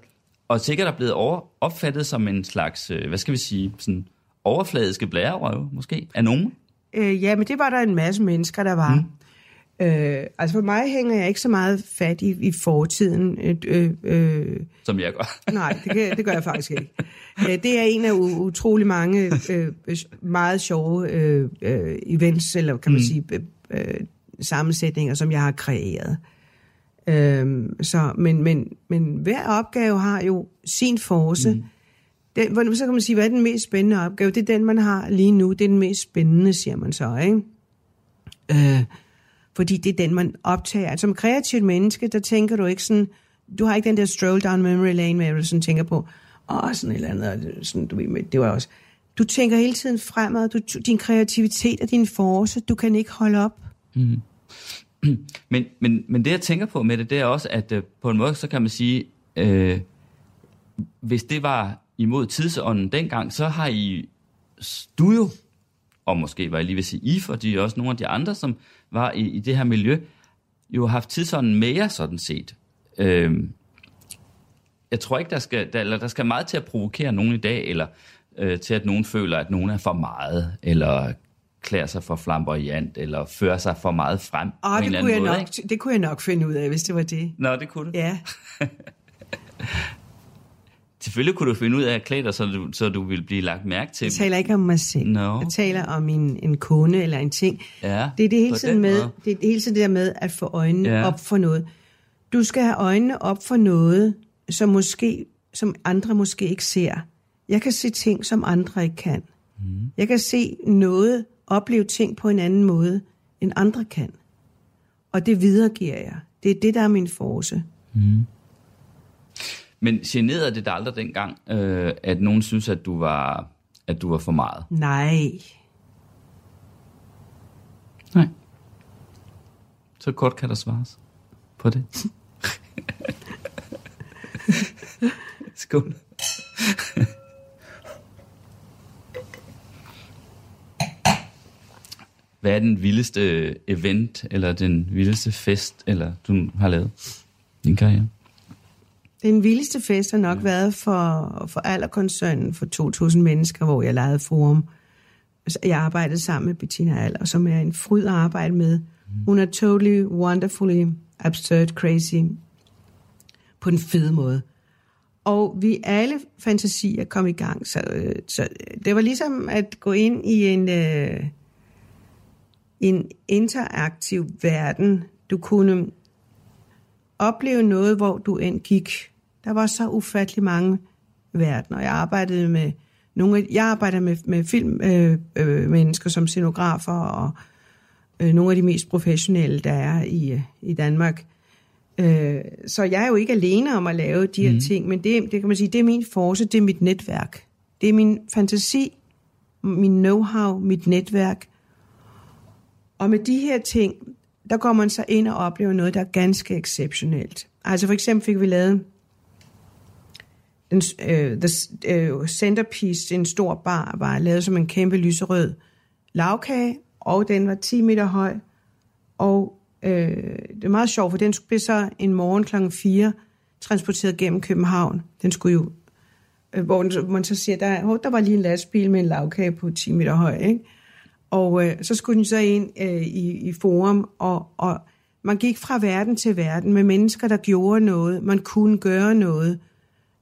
og sikkert er blevet over, opfattet som en slags, øh, hvad skal vi sige, sådan overfladiske blærerøve, måske, af nogen. Øh, ja, men det var der en masse mennesker, der var. Mm. Øh, altså for mig hænger jeg ikke så meget fat i, i fortiden. Øh, øh, Som jeg gør. nej, det, kan, det gør jeg faktisk ikke. Øh, det er en af utrolig mange øh, meget sjove øh, øh, events, eller kan man mm. sige øh, sammensætninger, som jeg har kreeret. Øh, så, men, men, men hver opgave har jo sin force. Mm. Den, så kan man sige, hvad er den mest spændende opgave? Det er den, man har lige nu. Det er den mest spændende, siger man så, ikke? Øh, fordi det er den, man optager. Altså, som kreativt menneske, der tænker du ikke sådan, du har ikke den der stroll down memory lane, hvor at du sådan tænker på, åh, sådan et eller andet, sådan, du ved, det var også, du tænker hele tiden fremad, du, din kreativitet og din force, du kan ikke holde op. Mm. Men, men, men det jeg tænker på med det, det er også, at øh, på en måde, så kan man sige, øh, hvis det var imod tidsånden dengang, så har I du jo, og måske var jeg lige ved at sige I, fordi også nogle af de andre, som var i, i det her miljø, jo haft tidsånden mere sådan set. Øh, jeg tror ikke, der skal, der, eller der skal meget til at provokere nogen i dag, eller øh, til at nogen føler, at nogen er for meget, eller klæder sig for flamboyant, eller fører sig for meget frem. Oh, på det, en kunne jeg måde, nok, ikke? det kunne jeg nok finde ud af, hvis det var det. Nå, det kunne du. Ja, Selvfølgelig kunne du finde ud af at klæde dig, så du, så du ville blive lagt mærke til. jeg taler ikke om mig selv. Nå. Jeg taler om en, en kunde eller en ting. Ja, Det er det hele tiden den med, måde. det er hele tiden det der med at få øjnene Ja. op for noget. Du skal have øjnene op for noget, som måske som andre måske ikke ser. Jeg kan se ting, som andre ikke kan. Mm. Jeg kan se noget, opleve ting på en anden måde, end andre kan. Og det videregiver jeg. Det er det, der er min force. Men generede det dig aldrig dengang, øh, at nogen synes, at du var, at du var for meget? Nej. Nej. Så kort kan der svares på det. Skål. Hvad er den vildeste event, eller den vildeste fest, eller du har lavet i din karriere? Den vildeste fest har nok ja. været for, for Allerkoncernen for 2.000 mennesker, hvor jeg lavede forum. Altså, Jeg arbejdede sammen med Bettina Aller, som er en fryd at arbejde med. Hun er totally, wonderfully, absurd, crazy. På den fede måde. Og vi alle fantasier kom i gang. Så, så det var ligesom at gå ind i en, øh, en interaktiv verden. Du kunne opleve noget, hvor du end gik. Der var så ufattelig mange verdener. Jeg arbejdede med nogle af, jeg arbejder med, med filmmennesker øh, øh, mennesker som scenografer og øh, nogle af de mest professionelle, der er i, øh, i Danmark. Øh, så jeg er jo ikke alene om at lave de her mm. ting, men det, det kan man sige, det er min force, det er mit netværk. Det er min fantasi, min know-how, mit netværk. Og med de her ting, der går man så ind og oplever noget, der er ganske exceptionelt. Altså for eksempel fik vi lavet den, uh, øh, the, uh, centerpiece, en stor bar, var lavet som en kæmpe lyserød lavkage, og den var 10 meter høj. Og øh, det er meget sjovt, for den blev så en morgen kl. 4 transporteret gennem København. Den skulle jo, øh, hvor man så siger, der, oh, der var lige en lastbil med en lavkage på 10 meter høj, ikke? Og øh, så skulle den så ind øh, i, i forum, og, og man gik fra verden til verden med mennesker, der gjorde noget. Man kunne gøre noget.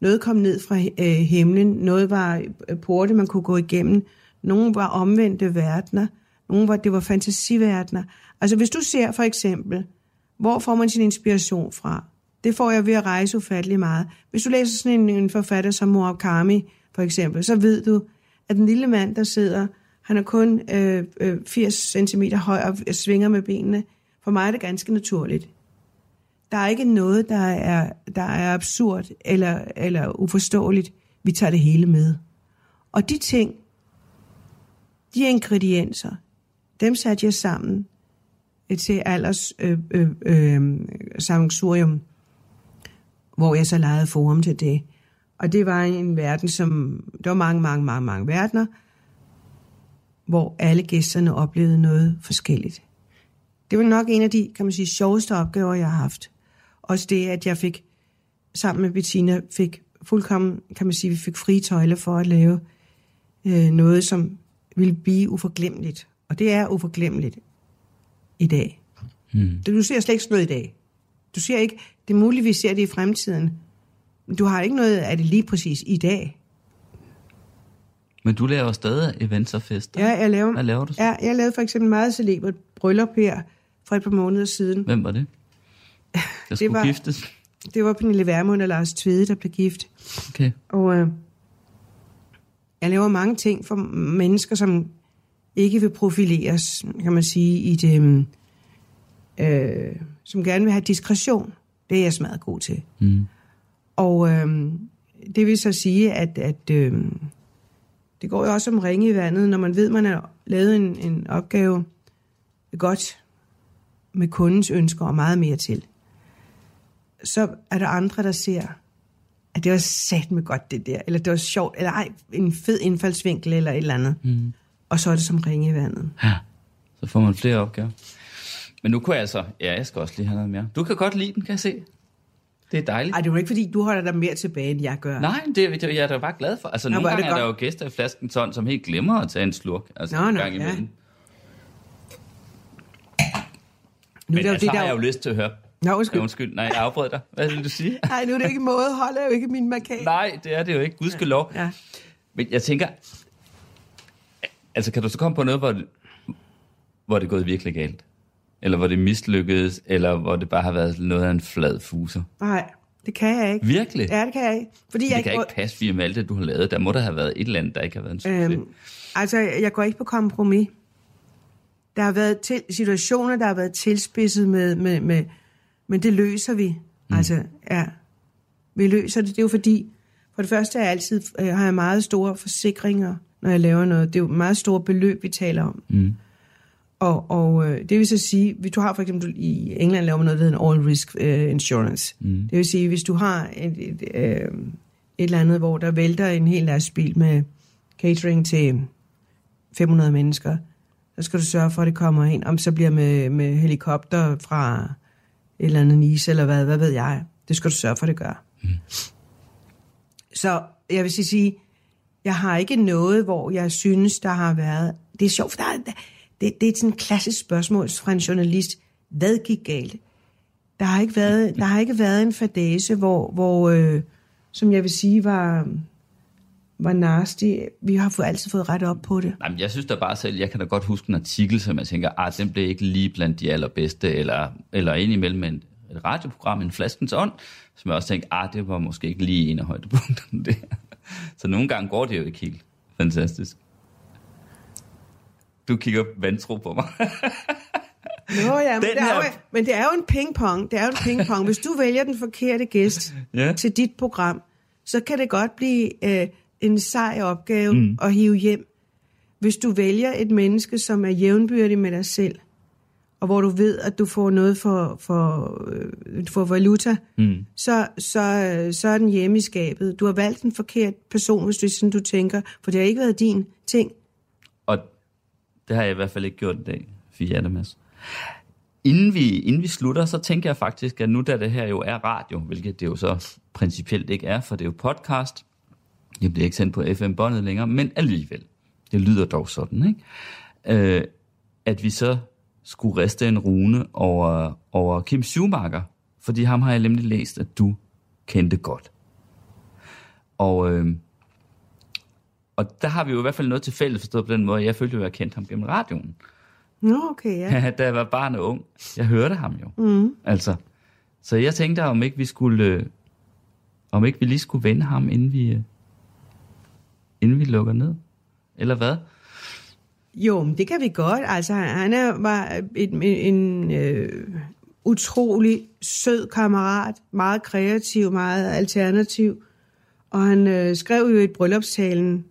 Noget kom ned fra øh, himlen. Noget var øh, porte, man kunne gå igennem. Nogle var omvendte verdener. Nogle var, det var fantasiverdener. Altså hvis du ser for eksempel, hvor får man sin inspiration fra? Det får jeg ved at rejse ufattelig meget. Hvis du læser sådan en, en forfatter som Murakami, for eksempel, så ved du, at den lille mand, der sidder, han er kun øh, øh, 80 cm høj og svinger med benene. For mig er det ganske naturligt. Der er ikke noget, der er, der er absurd eller, eller uforståeligt. Vi tager det hele med. Og de ting, de ingredienser, dem satte jeg sammen øh, til alders øh, øh, øh, sammensurium, hvor jeg så lejede forum til det. Og det var en verden, som... Der var mange, mange, mange, mange verdener, hvor alle gæsterne oplevede noget forskelligt. Det var nok en af de, kan man sige, sjoveste opgaver, jeg har haft. Også det, at jeg fik, sammen med Bettina, fik fuldkommen, kan man sige, vi fik frie tøjler for at lave øh, noget, som ville blive uforglemmeligt. Og det er uforglemmeligt i dag. Mm. Du ser slet ikke sådan noget i dag. Du ser ikke, det er muligt, vi ser det i fremtiden. Du har ikke noget af det lige præcis i dag. Men du laver stadig events og fester. Ja, jeg laver, Hvad laver du så? Ja, jeg lavede for eksempel meget celebert bryllup her for et par måneder siden. Hvem var det? Der skulle var- giftes? Det var Pernille Vermund og Lars Tvede, der blev gift. Okay. Og øh, jeg laver mange ting for mennesker, som ikke vil profileres, kan man sige, i det, øh, som gerne vil have diskretion. Det er jeg smadret god til. Mm. Og øh, det vil så sige, at, at øh, det går jo også om ringe i vandet, når man ved, man har lavet en, en opgave godt med kundens ønsker og meget mere til. Så er der andre, der ser, at det var sat med godt det der, eller det var sjovt, eller ej, en fed indfaldsvinkel, eller et eller andet. Mm. Og så er det som ringe i vandet. Ja, så får man flere opgaver. Men nu kunne jeg altså... Ja, jeg skal også lige have noget mere. Du kan godt lide den, kan jeg se. Det er dejligt. Ej, det var ikke, fordi du holder dig mere tilbage, end jeg gør. Nej, det, det, jeg er da bare glad for. Altså, Nå, nogle hvor er det gange er der jo gæster i flasken sådan, som helt glemmer at tage en slurk. Altså, Nå, en nå, gang ja. imellem. Nu Men er altså, det har der... jeg jo lyst til at høre. Nå, Ja, undskyld. undskyld, nej, jeg afbrød dig. Hvad vil du sige? Nej, nu er det ikke måde. Holder jo ikke min markat. nej, det er det jo ikke. Gud skal lov. Ja. Men jeg tænker... Altså, kan du så komme på noget, hvor det, hvor det er gået virkelig galt? Eller hvor det mislykkedes, eller hvor det bare har været noget af en flad fuser? Nej, det kan jeg ikke. Virkelig? Ja, det kan jeg ikke. Fordi jeg det kan ikke passe, via med alt det, du har lavet. Der må der have været et eller andet, der ikke har været en succes. Øhm, altså, jeg går ikke på kompromis. Der har været til, situationer, der har været tilspidset med, med, med men det løser vi. Mm. Altså, ja. Vi løser det. Det er jo fordi, for det første er jeg altid, øh, har jeg meget store forsikringer, når jeg laver noget. Det er jo meget store beløb, vi taler om. Mm. Og, og øh, det vil så sige, hvis du har for eksempel i England laver man noget, der hedder en all risk øh, insurance. Mm. Det vil sige, hvis du har et, et, øh, et eller andet, hvor der vælter en hel lastbil med catering til 500 mennesker, så skal du sørge for, at det kommer ind. Om så bliver med, med helikopter fra et eller andet Nice, eller hvad, hvad ved jeg. Det skal du sørge for, at det gør. Mm. Så jeg vil sige- sige, jeg har ikke noget, hvor jeg synes, der har været... Det er sjovt, for der er, det, det er sådan et klassisk spørgsmål fra en journalist. Hvad gik galt? Der har ikke været, der har ikke været en fadase, hvor, hvor øh, som jeg vil sige, var, var nasty. Vi har fået, altid fået ret op på det. Nej, men jeg synes da bare selv, jeg kan da godt huske en artikel, som jeg tænker, ah, den blev ikke lige blandt de allerbedste, eller, eller indimellem en, et radioprogram, en flaskens ånd, som jeg også tænkte, ah, det var måske ikke lige en af højdepunkterne der. Så nogle gange går det jo ikke helt fantastisk. Du kigger vantro på mig. Nå ja, men, Den det er her- jo, men det er jo en pingpong. Det er jo en pingpong. Hvis du vælger den forkerte gæst Ja. til dit program, så kan det godt blive øh, en sej opgave mm. at hive hjem. Hvis du vælger et menneske, som er jævnbyrdig med dig selv, og hvor du ved, at du får noget for, for, øh, du får valuta, Mm. så, så, øh, så er den hjemme i skabet. Du har valgt en forkert person, hvis er sådan, du tænker, for det har ikke været din ting. Og det har jeg i hvert fald ikke gjort i dag, Fie Adamas. Inden vi, inden vi slutter, så tænker jeg faktisk, at nu da det her jo er radio, hvilket det jo så principielt ikke er, for det er jo podcast, det bliver ikke sendt på FM-båndet længere, men alligevel, det lyder dog sådan, ikke? Øh, at vi så skulle riste en rune over, over Kim Schumacher, fordi ham har jeg nemlig læst, at du kendte godt. Og, øh, og der har vi jo i hvert fald noget til fælles forstået på den måde, jeg følte jo, at jeg kendte ham gennem radioen. Nå, okay, ja. Ja. da jeg var barn og ung. Jeg hørte ham jo. Mm. Altså. Så jeg tænkte, om ikke vi skulle, øh, om ikke vi lige skulle vende ham, inden vi, øh, inden vi lukker ned. Eller hvad? Jo, men det kan vi godt. Altså, han er, var et, en, en øh, utrolig sød kammerat, meget kreativ, meget alternativ. Og han øh, skrev jo i bryllupstalen,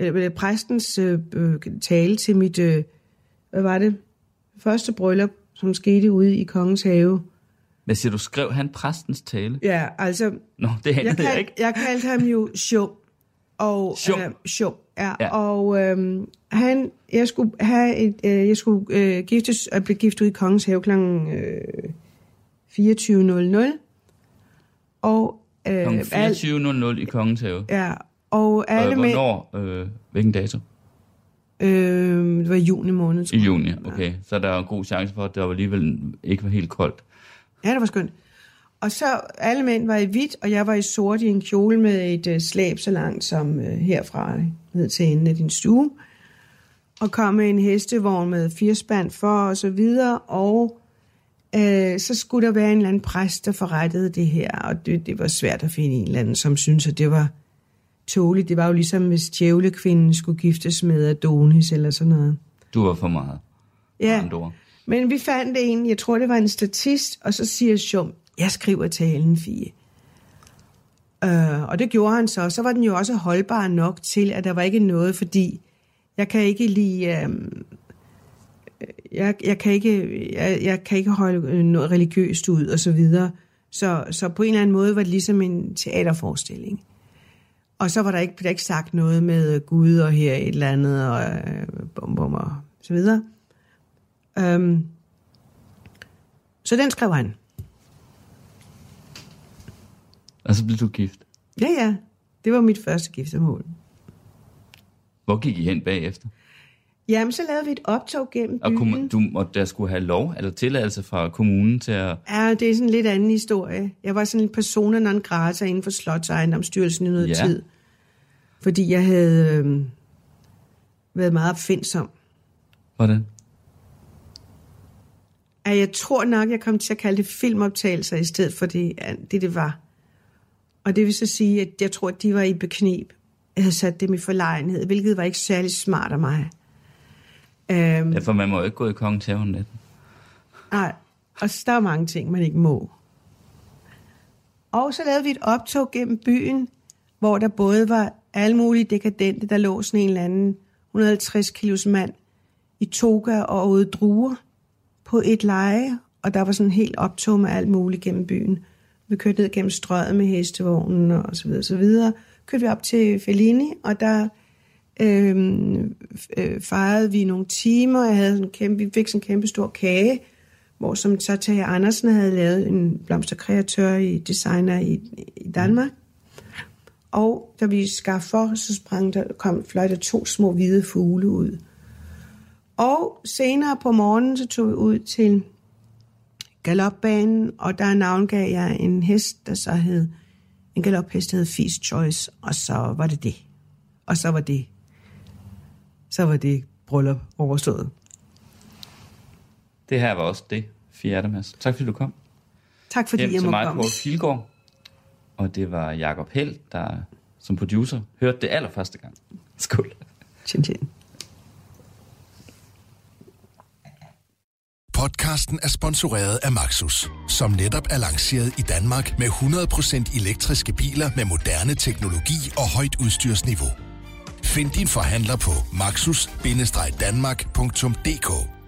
øh, præstens øh, øh, tale til mit, øh, hvad var det, første bryllup, som skete ude i Kongens Have. Hvad siger du? Skrev han præstens tale? Ja, altså, Nå, det jeg, handlede jeg, kald, ikke. jeg kaldte ham jo Sjum. Og, Sjum. Øh, Sjum, ja. Ja. Og øhm, han, jeg skulle have et, øh, jeg skulle øh, giftes, og blive gift ud i Kongens Have kl. Øh, 24.00. Og, øh, Kl. al, 24.00 i Kongens Have. ja, og alle mænd, hvornår? Øh, hvilken dato? øh, det var juni måned, tror I juni, okay. Så der er en god chance for, at det alligevel ikke var helt koldt. Ja, det var skønt. Og så alle mænd var i hvidt, og jeg var i sort i en kjole med et øh, slæb så langt som øh, herfra ned til enden af din stue. Og kom med en hestevogn med fire spand for og så videre. Og øh, så skulle der være en eller anden præst, der forrettede det her. Og det, det var svært at finde en eller anden, som syntes, at det var tåligt. Det var jo ligesom, hvis djævlekvinden skulle giftes med Adonis eller sådan noget. Du var for meget. Ja. Men vi fandt en, jeg tror det var en statist, og så siger Schum, jeg skriver talen, Fie. Øh, og det gjorde han så. Så var den jo også holdbar nok til, at der var ikke noget, fordi jeg kan ikke lide... Øh, jeg, jeg, kan ikke, jeg, jeg kan ikke holde noget religiøst ud, og så videre. Så, så på en eller anden måde var det ligesom en teaterforestilling. Og så var der ikke, der ikke sagt noget med Gud og her et eller andet, og øh, bum, bum, og så videre. Um, så den skrev han. Og så blev du gift. Ja, ja. Det var mit første giftermål. Hvor gik I hen bagefter? Jamen, så lavede vi et optog gennem Og byen. kom, du måtte der skulle have lov eller tilladelse fra kommunen til at... Ja, det er sådan en lidt anden historie. Jeg var sådan en persona non grata inden for Slotsejendomsstyrelsen i noget Ja. tid. Fordi jeg havde øh, været meget opfindsom. Hvordan? at jeg tror nok, jeg kom til at kalde det filmoptagelser i stedet for det, det, det var. Og det vil så sige, at jeg tror, at de var i beknep. Jeg havde sat dem i forlegenhed, hvilket var ikke særlig smart af mig. Øhm, Ja, for man må jo ikke gå i kongens have om natten. nej, og så der er mange ting, man ikke må. Og så lavede vi et optog gennem byen, hvor der både var alle mulige dekadente, der lå sådan en eller anden 150 kilos mand i toga og ude druer på et leje, og der var sådan helt optog med alt muligt gennem byen. Vi kørte ned gennem strøget med hestevognen og så videre, så videre. Kørte vi op til Fellini, og der øhm, øh, fejrede vi nogle timer. Jeg havde sådan en kæmpe, vi fik sådan en kæmpe stor kage, hvor som så Tage Andersen havde lavet en blomsterkreatør i designer i, i Danmark. Og da vi skar for, så sprang der, kom, fløj der to små hvide fugle ud. Og senere på morgenen, så tog vi ud til galopbanen, og der navngav jeg en hest, der så hed, en galophest, der hed Feast Choice, og så var det det. Og så var det, så var det bryllup overstået. Det her var også det, Fjerde Mads. Tak fordi du kom. Tak fordi Hjem jeg til må mig, komme. Poul Filgaard. Og det var Jakob Held, der som producer hørte det allerførste gang. Skål. Tjen, tjen. Podcasten er sponsoreret af Maxus, som netop er lanceret i Danmark med 100% elektriske biler med moderne teknologi og højt udstyrsniveau. Find din forhandler på maxus-danmark.dk